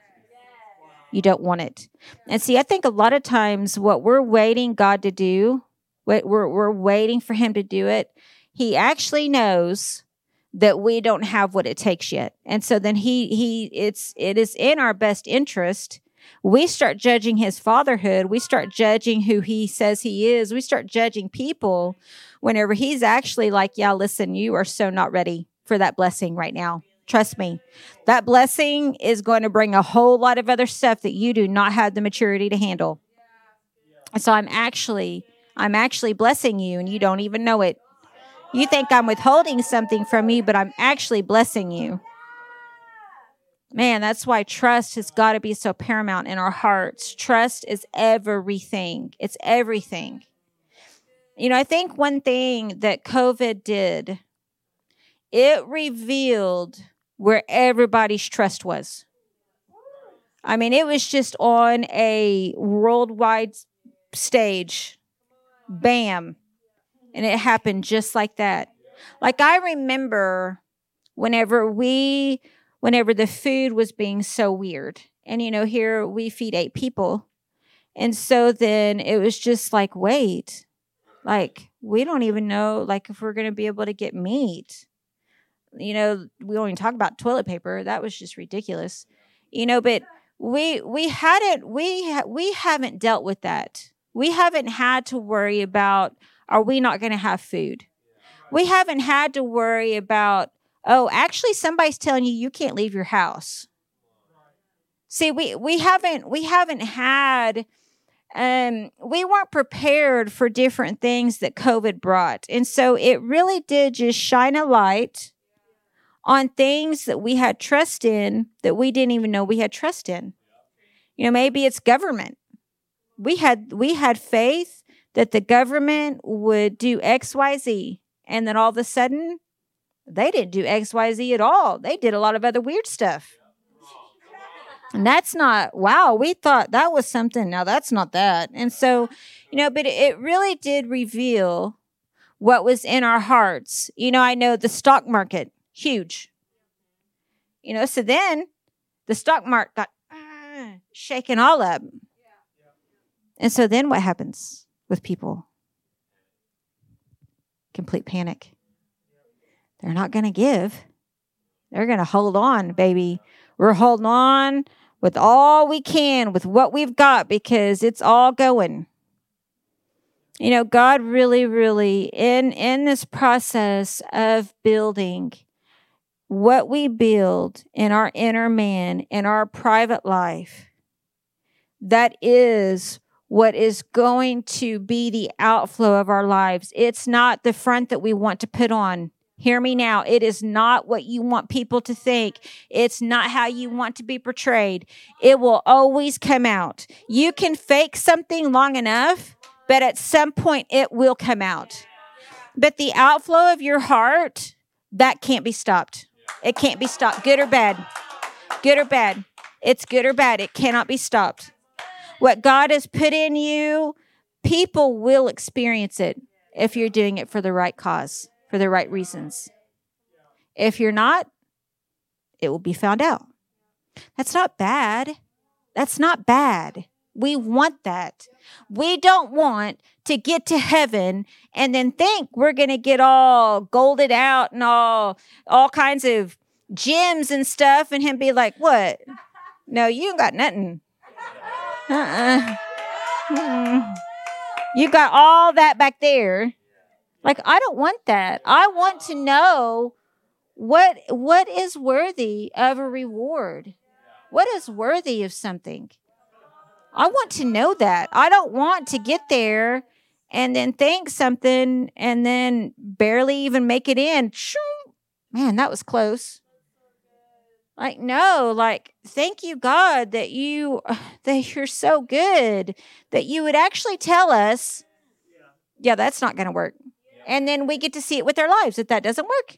You don't want it. And see, I think a lot of times what we're waiting God to do, what we're, we're waiting for Him to do it, He actually knows that we don't have what it takes yet. And so then he he it's it is in our best interest we start judging his fatherhood. We start judging who he says he is. We start judging people whenever he's actually like, yeah, listen, you are so not ready for that blessing right now. Trust me. That blessing is going to bring a whole lot of other stuff that you do not have the maturity to handle. So I'm actually I'm actually blessing you and you don't even know it. You think I'm withholding something from you, but I'm actually blessing you. Man, that's why trust has got to be so paramount in our hearts. Trust is everything. It's everything. You know, I think one thing that COVID did, it revealed where everybody's trust was. I mean, it was just on a worldwide stage. Bam. And it happened just like that. Like I remember whenever we whenever the food was being so weird. And, you know, here we feed eight people. And so then it was just like, wait, like, we don't even know, like, if we're going to be able to get meat. You know, we don't even talk about toilet paper. That was just ridiculous. You know, but we we hadn't we ha- we haven't dealt with that. We haven't had to worry about are we not going to have food. We haven't had to worry about oh, actually somebody's telling you you can't leave your house. See, we we haven't we haven't had um we weren't prepared for different things that COVID brought. And so it really did just shine a light on things that we had trust in that we didn't even know we had trust in. You know, maybe it's government. We had we had faith that the government would do XYZ and then all of a sudden they didn't do XYZ at all. They did a lot of other weird stuff. And that's not, wow, we thought that was something. Now that's not that. And so, you know, but it really did reveal what was in our hearts. You know, I know the stock market, huge. You know, so then the stock market got uh, shaken all up. And so then what happens with people? Complete panic. They're not going to give. They're going to hold on, baby. We're holding on with all we can, with what we've got, because it's all going. You know, God really, really, in, in this process of building, what we build in our inner man, in our private life, that is what is going to be the outflow of our lives. It's not the front that we want to put on. Hear me now. It is not what you want people to think. It's not how you want to be portrayed. It will always come out. You can fake something long enough, but at some point it will come out. But the outflow of your heart, that can't be stopped. It can't be stopped, good or bad. Good or bad. It's good or bad. It cannot be stopped. What God has put in you, people will experience it if you're doing it for the right cause, for the right reasons. If you're not, it will be found out. That's not bad. That's not bad. We want that. We don't want to get to heaven and then think we're going to get all golded out and all all kinds of gems and stuff and him be like, "What? No, you got nothing. Uh-uh. Mm-mm. You got all that back there. Like I don't want that. I want to know what what is worthy of a reward. What is worthy of something? I want to know that. I don't want to get there and then think something and then barely even make it in. Man, that was close. Like, no, like, thank you, God, that you that you're so good that you would actually tell us, yeah, that's not gonna work. And then we get to see it with our lives that that doesn't work.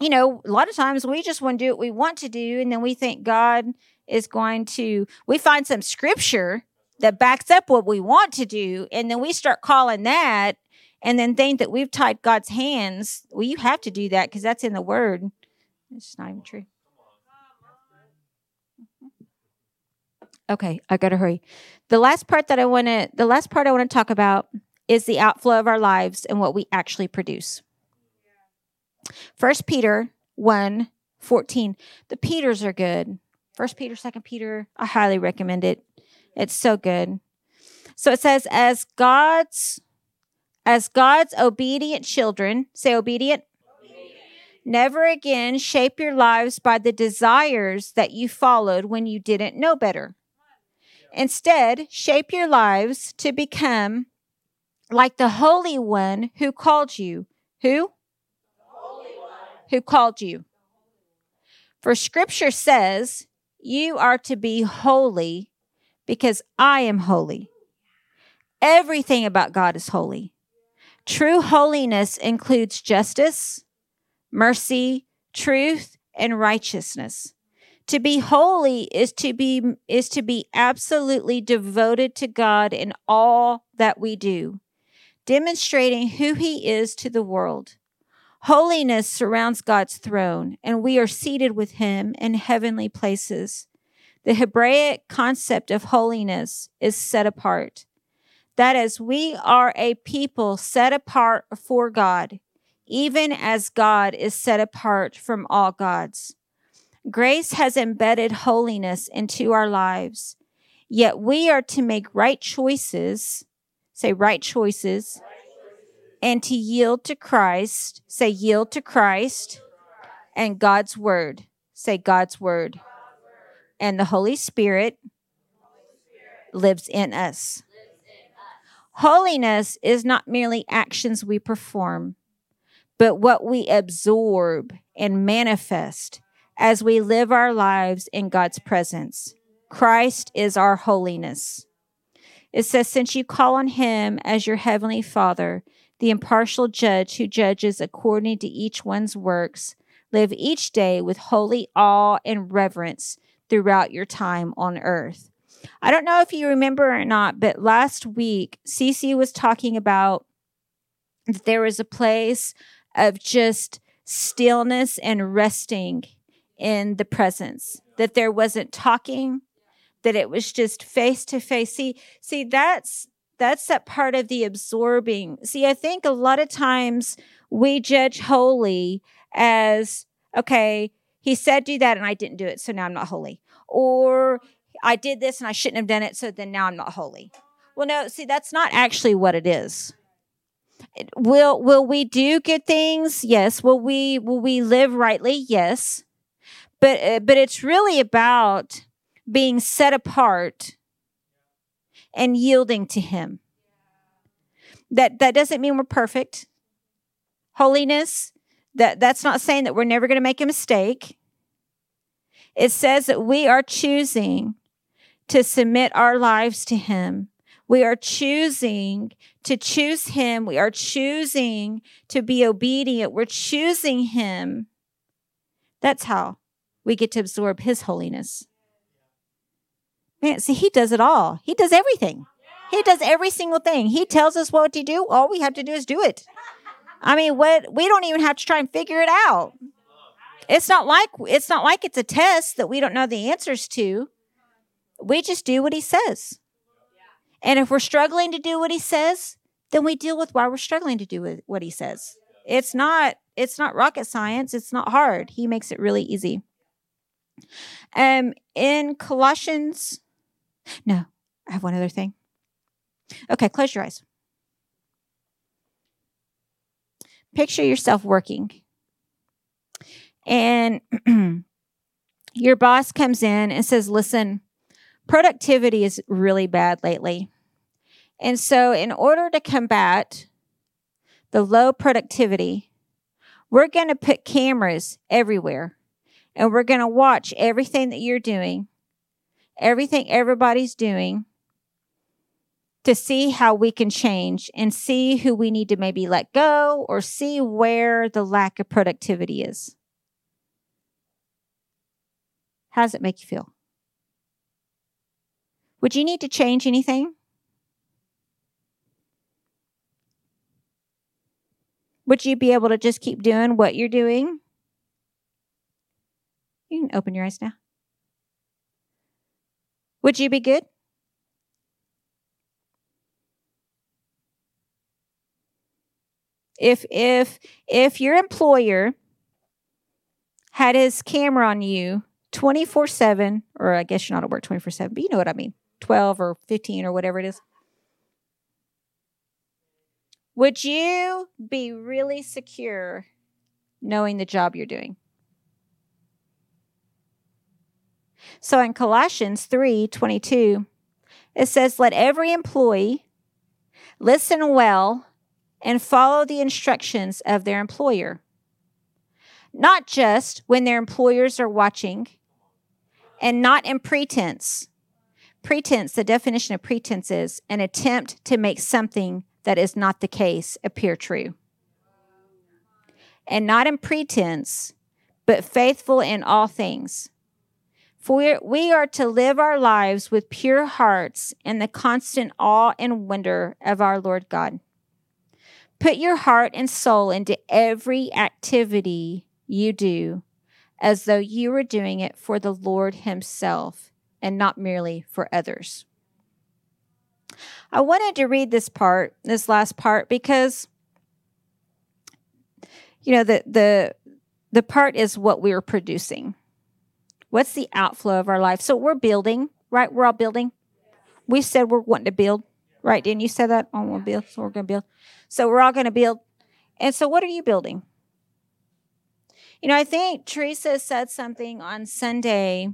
You know, a lot of times we just want to do what we want to do, and then we think God is going to, we find some scripture that backs up what we want to do, and then we start calling that, and then think that we've tied God's hands. Well, you have to do that because that's in the word. It's not even true. Okay, I gotta hurry. The last part that I want to, the last part I want to talk about is the outflow of our lives and what we actually produce. First Peter 1 14. The Peters are good. First Peter, Second Peter, I highly recommend it. It's so good. So it says, as God's as God's obedient children, say obedient. Never again shape your lives by the desires that you followed when you didn't know better. Instead, shape your lives to become like the Holy One who called you. Who? Who called you. For scripture says, You are to be holy because I am holy. Everything about God is holy. True holiness includes justice, mercy, truth, and righteousness. To be holy is to be is to be absolutely devoted to God in all that we do, demonstrating who he is to the world. Holiness surrounds God's throne, and we are seated with him in heavenly places. The Hebraic concept of holiness is set apart. That is, we are a people set apart for God even as God is set apart from all gods. Grace has embedded holiness into our lives, yet we are to make right choices, say right choices, and to yield to Christ, say yield to Christ, and God's word, say God's word. And the Holy Spirit lives in us. Holiness is not merely actions we perform but what we absorb and manifest as we live our lives in God's presence. Christ is our holiness. It says, Since you call on him as your heavenly Father, the impartial judge who judges according to each one's works, live each day with holy awe and reverence throughout your time on earth. I don't know if you remember or not, but last week, Cece was talking about that there was a place of just stillness and resting in the presence, that there wasn't talking, that it was just face to face. See, see, that's that's that part of the absorbing. See, I think a lot of times we judge holy as okay, he said do that and I didn't do it, so now I'm not holy. Or I did this and I shouldn't have done it, so then now I'm not holy. Well, no, see, that's not actually what it is will will we do good things yes will we will we live rightly yes but uh, but it's really about being set apart and yielding to Him. That, that doesn't mean we're perfect. Holiness, that, that's not saying that we're never going to make a mistake. It says that we are choosing to submit our lives to Him. We are choosing to choose Him. We are choosing to be obedient. We're choosing Him. That's how we get to absorb His holiness. Man, see, He does it all, He does everything. He does every single thing. He tells us what to do. All we have to do is do it. I mean, what we don't even have to try and figure it out. It's not like it's not like it's a test that we don't know the answers to. We just do what he says. And if we're struggling to do what he says, then we deal with why we're struggling to do what he says. It's not it's not rocket science, it's not hard. He makes it really easy. Um in Colossians No, I have one other thing. Okay, close your eyes. Picture yourself working. And your boss comes in and says, Listen, productivity is really bad lately. And so, in order to combat the low productivity, we're going to put cameras everywhere and we're going to watch everything that you're doing, everything everybody's doing to see how we can change and see who we need to maybe let go or see where the lack of productivity is. How does it make you feel? Would you need to change anything? Would you be able to just keep doing what you're doing? You can open your eyes now. Would you be good? If if if your employer had his camera on you 24/7 or I guess you're not at work 24/7, but you know what I mean. 12 or 15 or whatever it is. Would you be really secure knowing the job you're doing? So in Colossians 3 22, it says, Let every employee listen well and follow the instructions of their employer. Not just when their employers are watching, and not in pretense. Pretense, the definition of pretense is an attempt to make something that is not the case appear true. And not in pretense, but faithful in all things. For we are to live our lives with pure hearts in the constant awe and wonder of our Lord God. Put your heart and soul into every activity you do as though you were doing it for the Lord Himself and not merely for others. I wanted to read this part, this last part, because you know the the the part is what we're producing. What's the outflow of our life? So we're building, right? We're all building. We said we're wanting to build, right? Didn't you say that? Want to build, so we're going to build. So we're all going to build. And so, what are you building? You know, I think Teresa said something on Sunday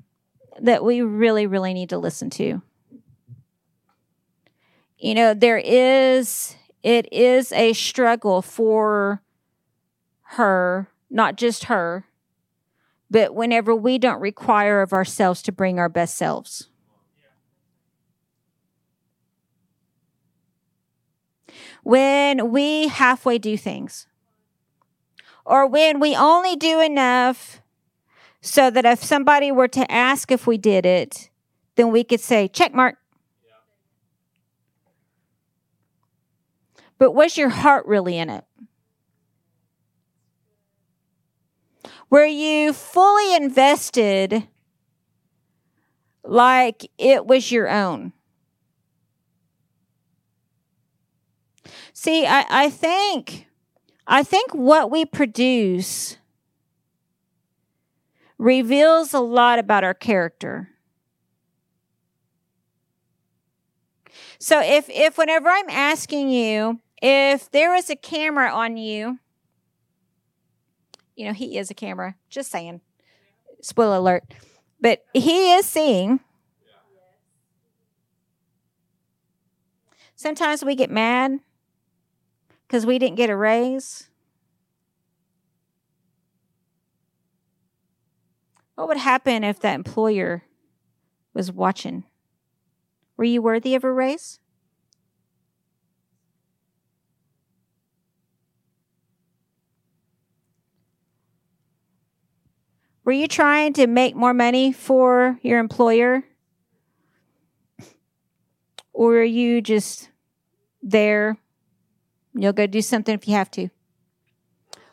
that we really, really need to listen to. You know, there is, it is a struggle for her, not just her, but whenever we don't require of ourselves to bring our best selves. When we halfway do things, or when we only do enough so that if somebody were to ask if we did it, then we could say, check mark. But was your heart really in it? Were you fully invested like it was your own? See, I, I think I think what we produce reveals a lot about our character. So if if whenever I'm asking you if there was a camera on you you know, he is a camera. Just saying. Spoiler alert. But he is seeing. Sometimes we get mad because we didn't get a raise. What would happen if that employer was watching? Were you worthy of a raise? Were you trying to make more money for your employer? Or are you just there? You'll go do something if you have to.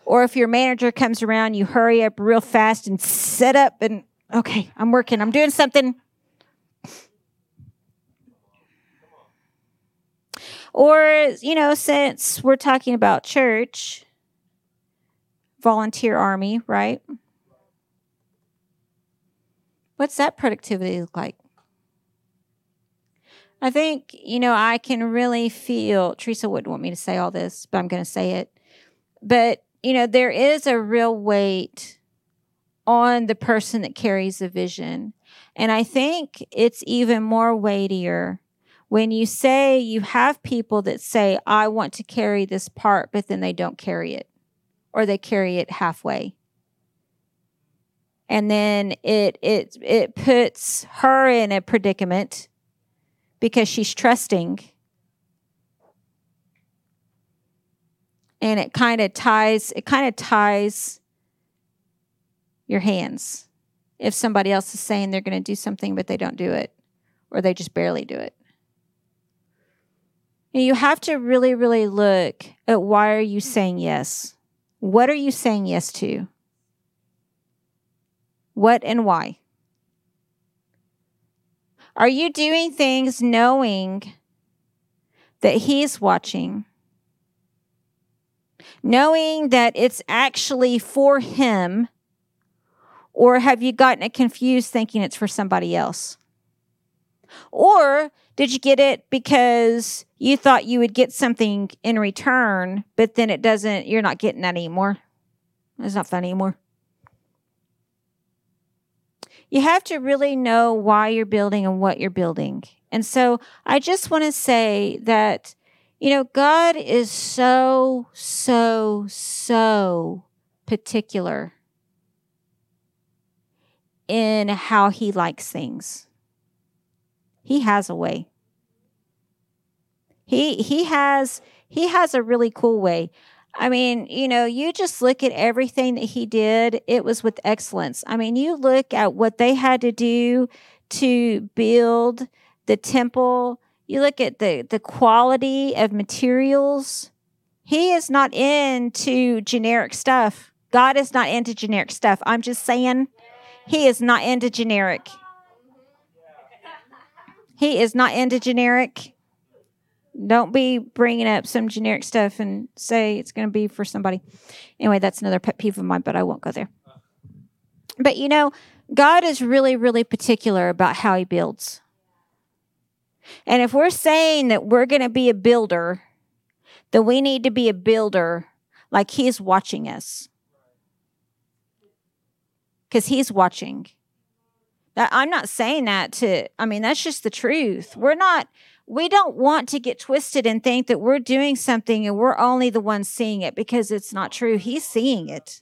Or if your manager comes around, you hurry up real fast and set up and, okay, I'm working, I'm doing something. Or, you know, since we're talking about church, volunteer army, right? What's that productivity look like? I think, you know, I can really feel, Teresa wouldn't want me to say all this, but I'm going to say it. But, you know, there is a real weight on the person that carries the vision. And I think it's even more weightier when you say you have people that say, I want to carry this part, but then they don't carry it or they carry it halfway. And then it it it puts her in a predicament because she's trusting. And it kind of ties it kind of ties your hands if somebody else is saying they're going to do something but they don't do it or they just barely do it. And you have to really really look at why are you saying yes? What are you saying yes to? What and why? Are you doing things knowing that He's watching? Knowing that it's actually for Him? Or have you gotten it confused thinking it's for somebody else? Or did you get it because you thought you would get something in return, but then it doesn't, you're not getting that anymore? It's not fun anymore you have to really know why you're building and what you're building. And so I just want to say that, you know, God is so, so, so particular in how he likes things. He has a way. He he has he has a really cool way. I mean, you know, you just look at everything that he did, it was with excellence. I mean, you look at what they had to do to build the temple, you look at the, the quality of materials. He is not into generic stuff. God is not into generic stuff. I'm just saying, he is not into generic. He is not into generic. Don't be bringing up some generic stuff and say it's going to be for somebody. Anyway, that's another pet peeve of mine, but I won't go there. But you know, God is really, really particular about how he builds. And if we're saying that we're going to be a builder, then we need to be a builder like he's watching us. Because he's watching. I'm not saying that to, I mean, that's just the truth. We're not we don't want to get twisted and think that we're doing something and we're only the ones seeing it because it's not true. He's seeing it.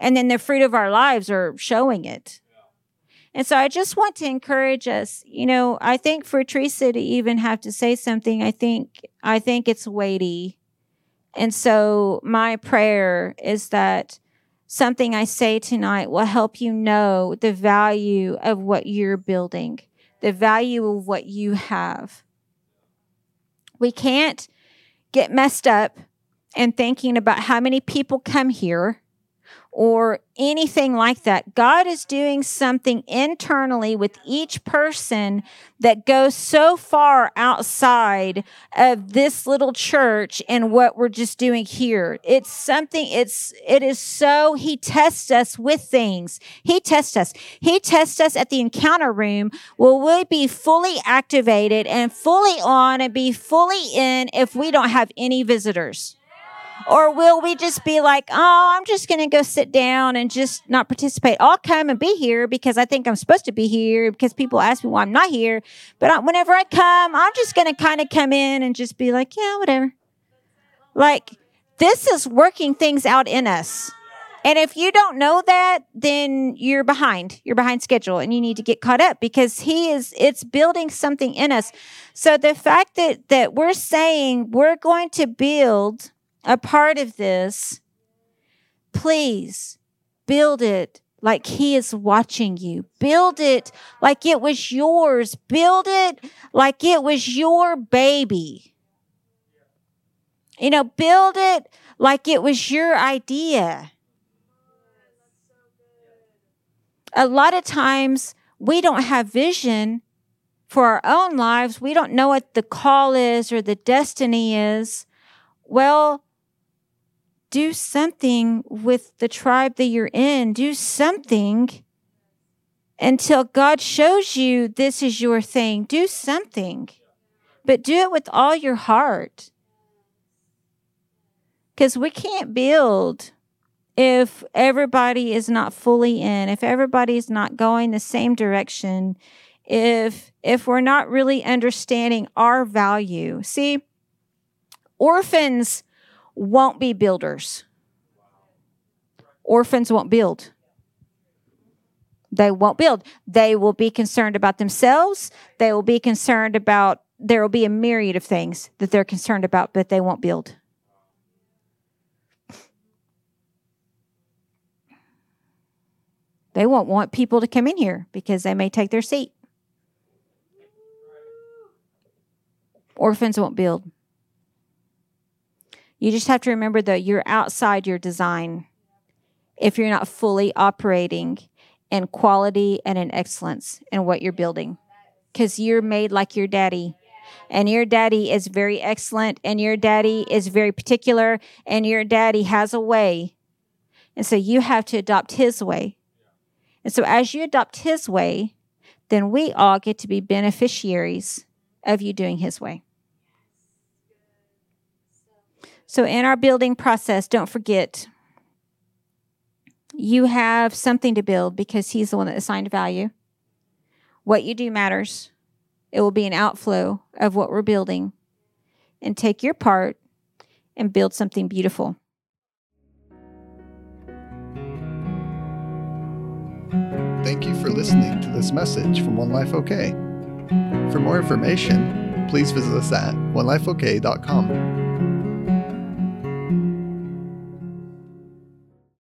And then the fruit of our lives are showing it. And so I just want to encourage us, you know, I think for Teresa to even have to say something, I think I think it's weighty. And so my prayer is that something I say tonight will help you know the value of what you're building the value of what you have. We can't get messed up and thinking about how many people come here or anything like that. God is doing something internally with each person that goes so far outside of this little church and what we're just doing here. It's something, it's, it is so, He tests us with things. He tests us. He tests us at the encounter room. Will we be fully activated and fully on and be fully in if we don't have any visitors? Or will we just be like, oh, I'm just going to go sit down and just not participate? I'll come and be here because I think I'm supposed to be here because people ask me why I'm not here. But I, whenever I come, I'm just going to kind of come in and just be like, yeah, whatever. Like, this is working things out in us. And if you don't know that, then you're behind. You're behind schedule and you need to get caught up because he is it's building something in us. So the fact that that we're saying we're going to build a part of this, please build it like he is watching you. Build it like it was yours. Build it like it was your baby. You know, build it like it was your idea. a lot of times we don't have vision for our own lives. We don't know what the call is or the destiny is. Well, do something with the tribe that you're in. Do something until God shows you this is your thing. Do something, but do it with all your heart. Because we can't build if everybody is not fully in, if everybody's not going the same direction, if if we're not really understanding our value. See, orphans won't be builders. Orphans won't build. They won't build. They will be concerned about themselves. They will be concerned about there will be a myriad of things that they're concerned about, but they won't build. They won't want people to come in here because they may take their seat. Orphans won't build. You just have to remember that you're outside your design if you're not fully operating in quality and in excellence in what you're building. Because you're made like your daddy. And your daddy is very excellent, and your daddy is very particular, and your daddy has a way. And so you have to adopt his way. And so as you adopt his way, then we all get to be beneficiaries of you doing his way. So in our building process, don't forget you have something to build because he's the one that assigned value. What you do matters. It will be an outflow of what we're building. And take your part and build something beautiful. Thank you for listening to this message from One Life OK. For more information, please visit us at onelifeok.com.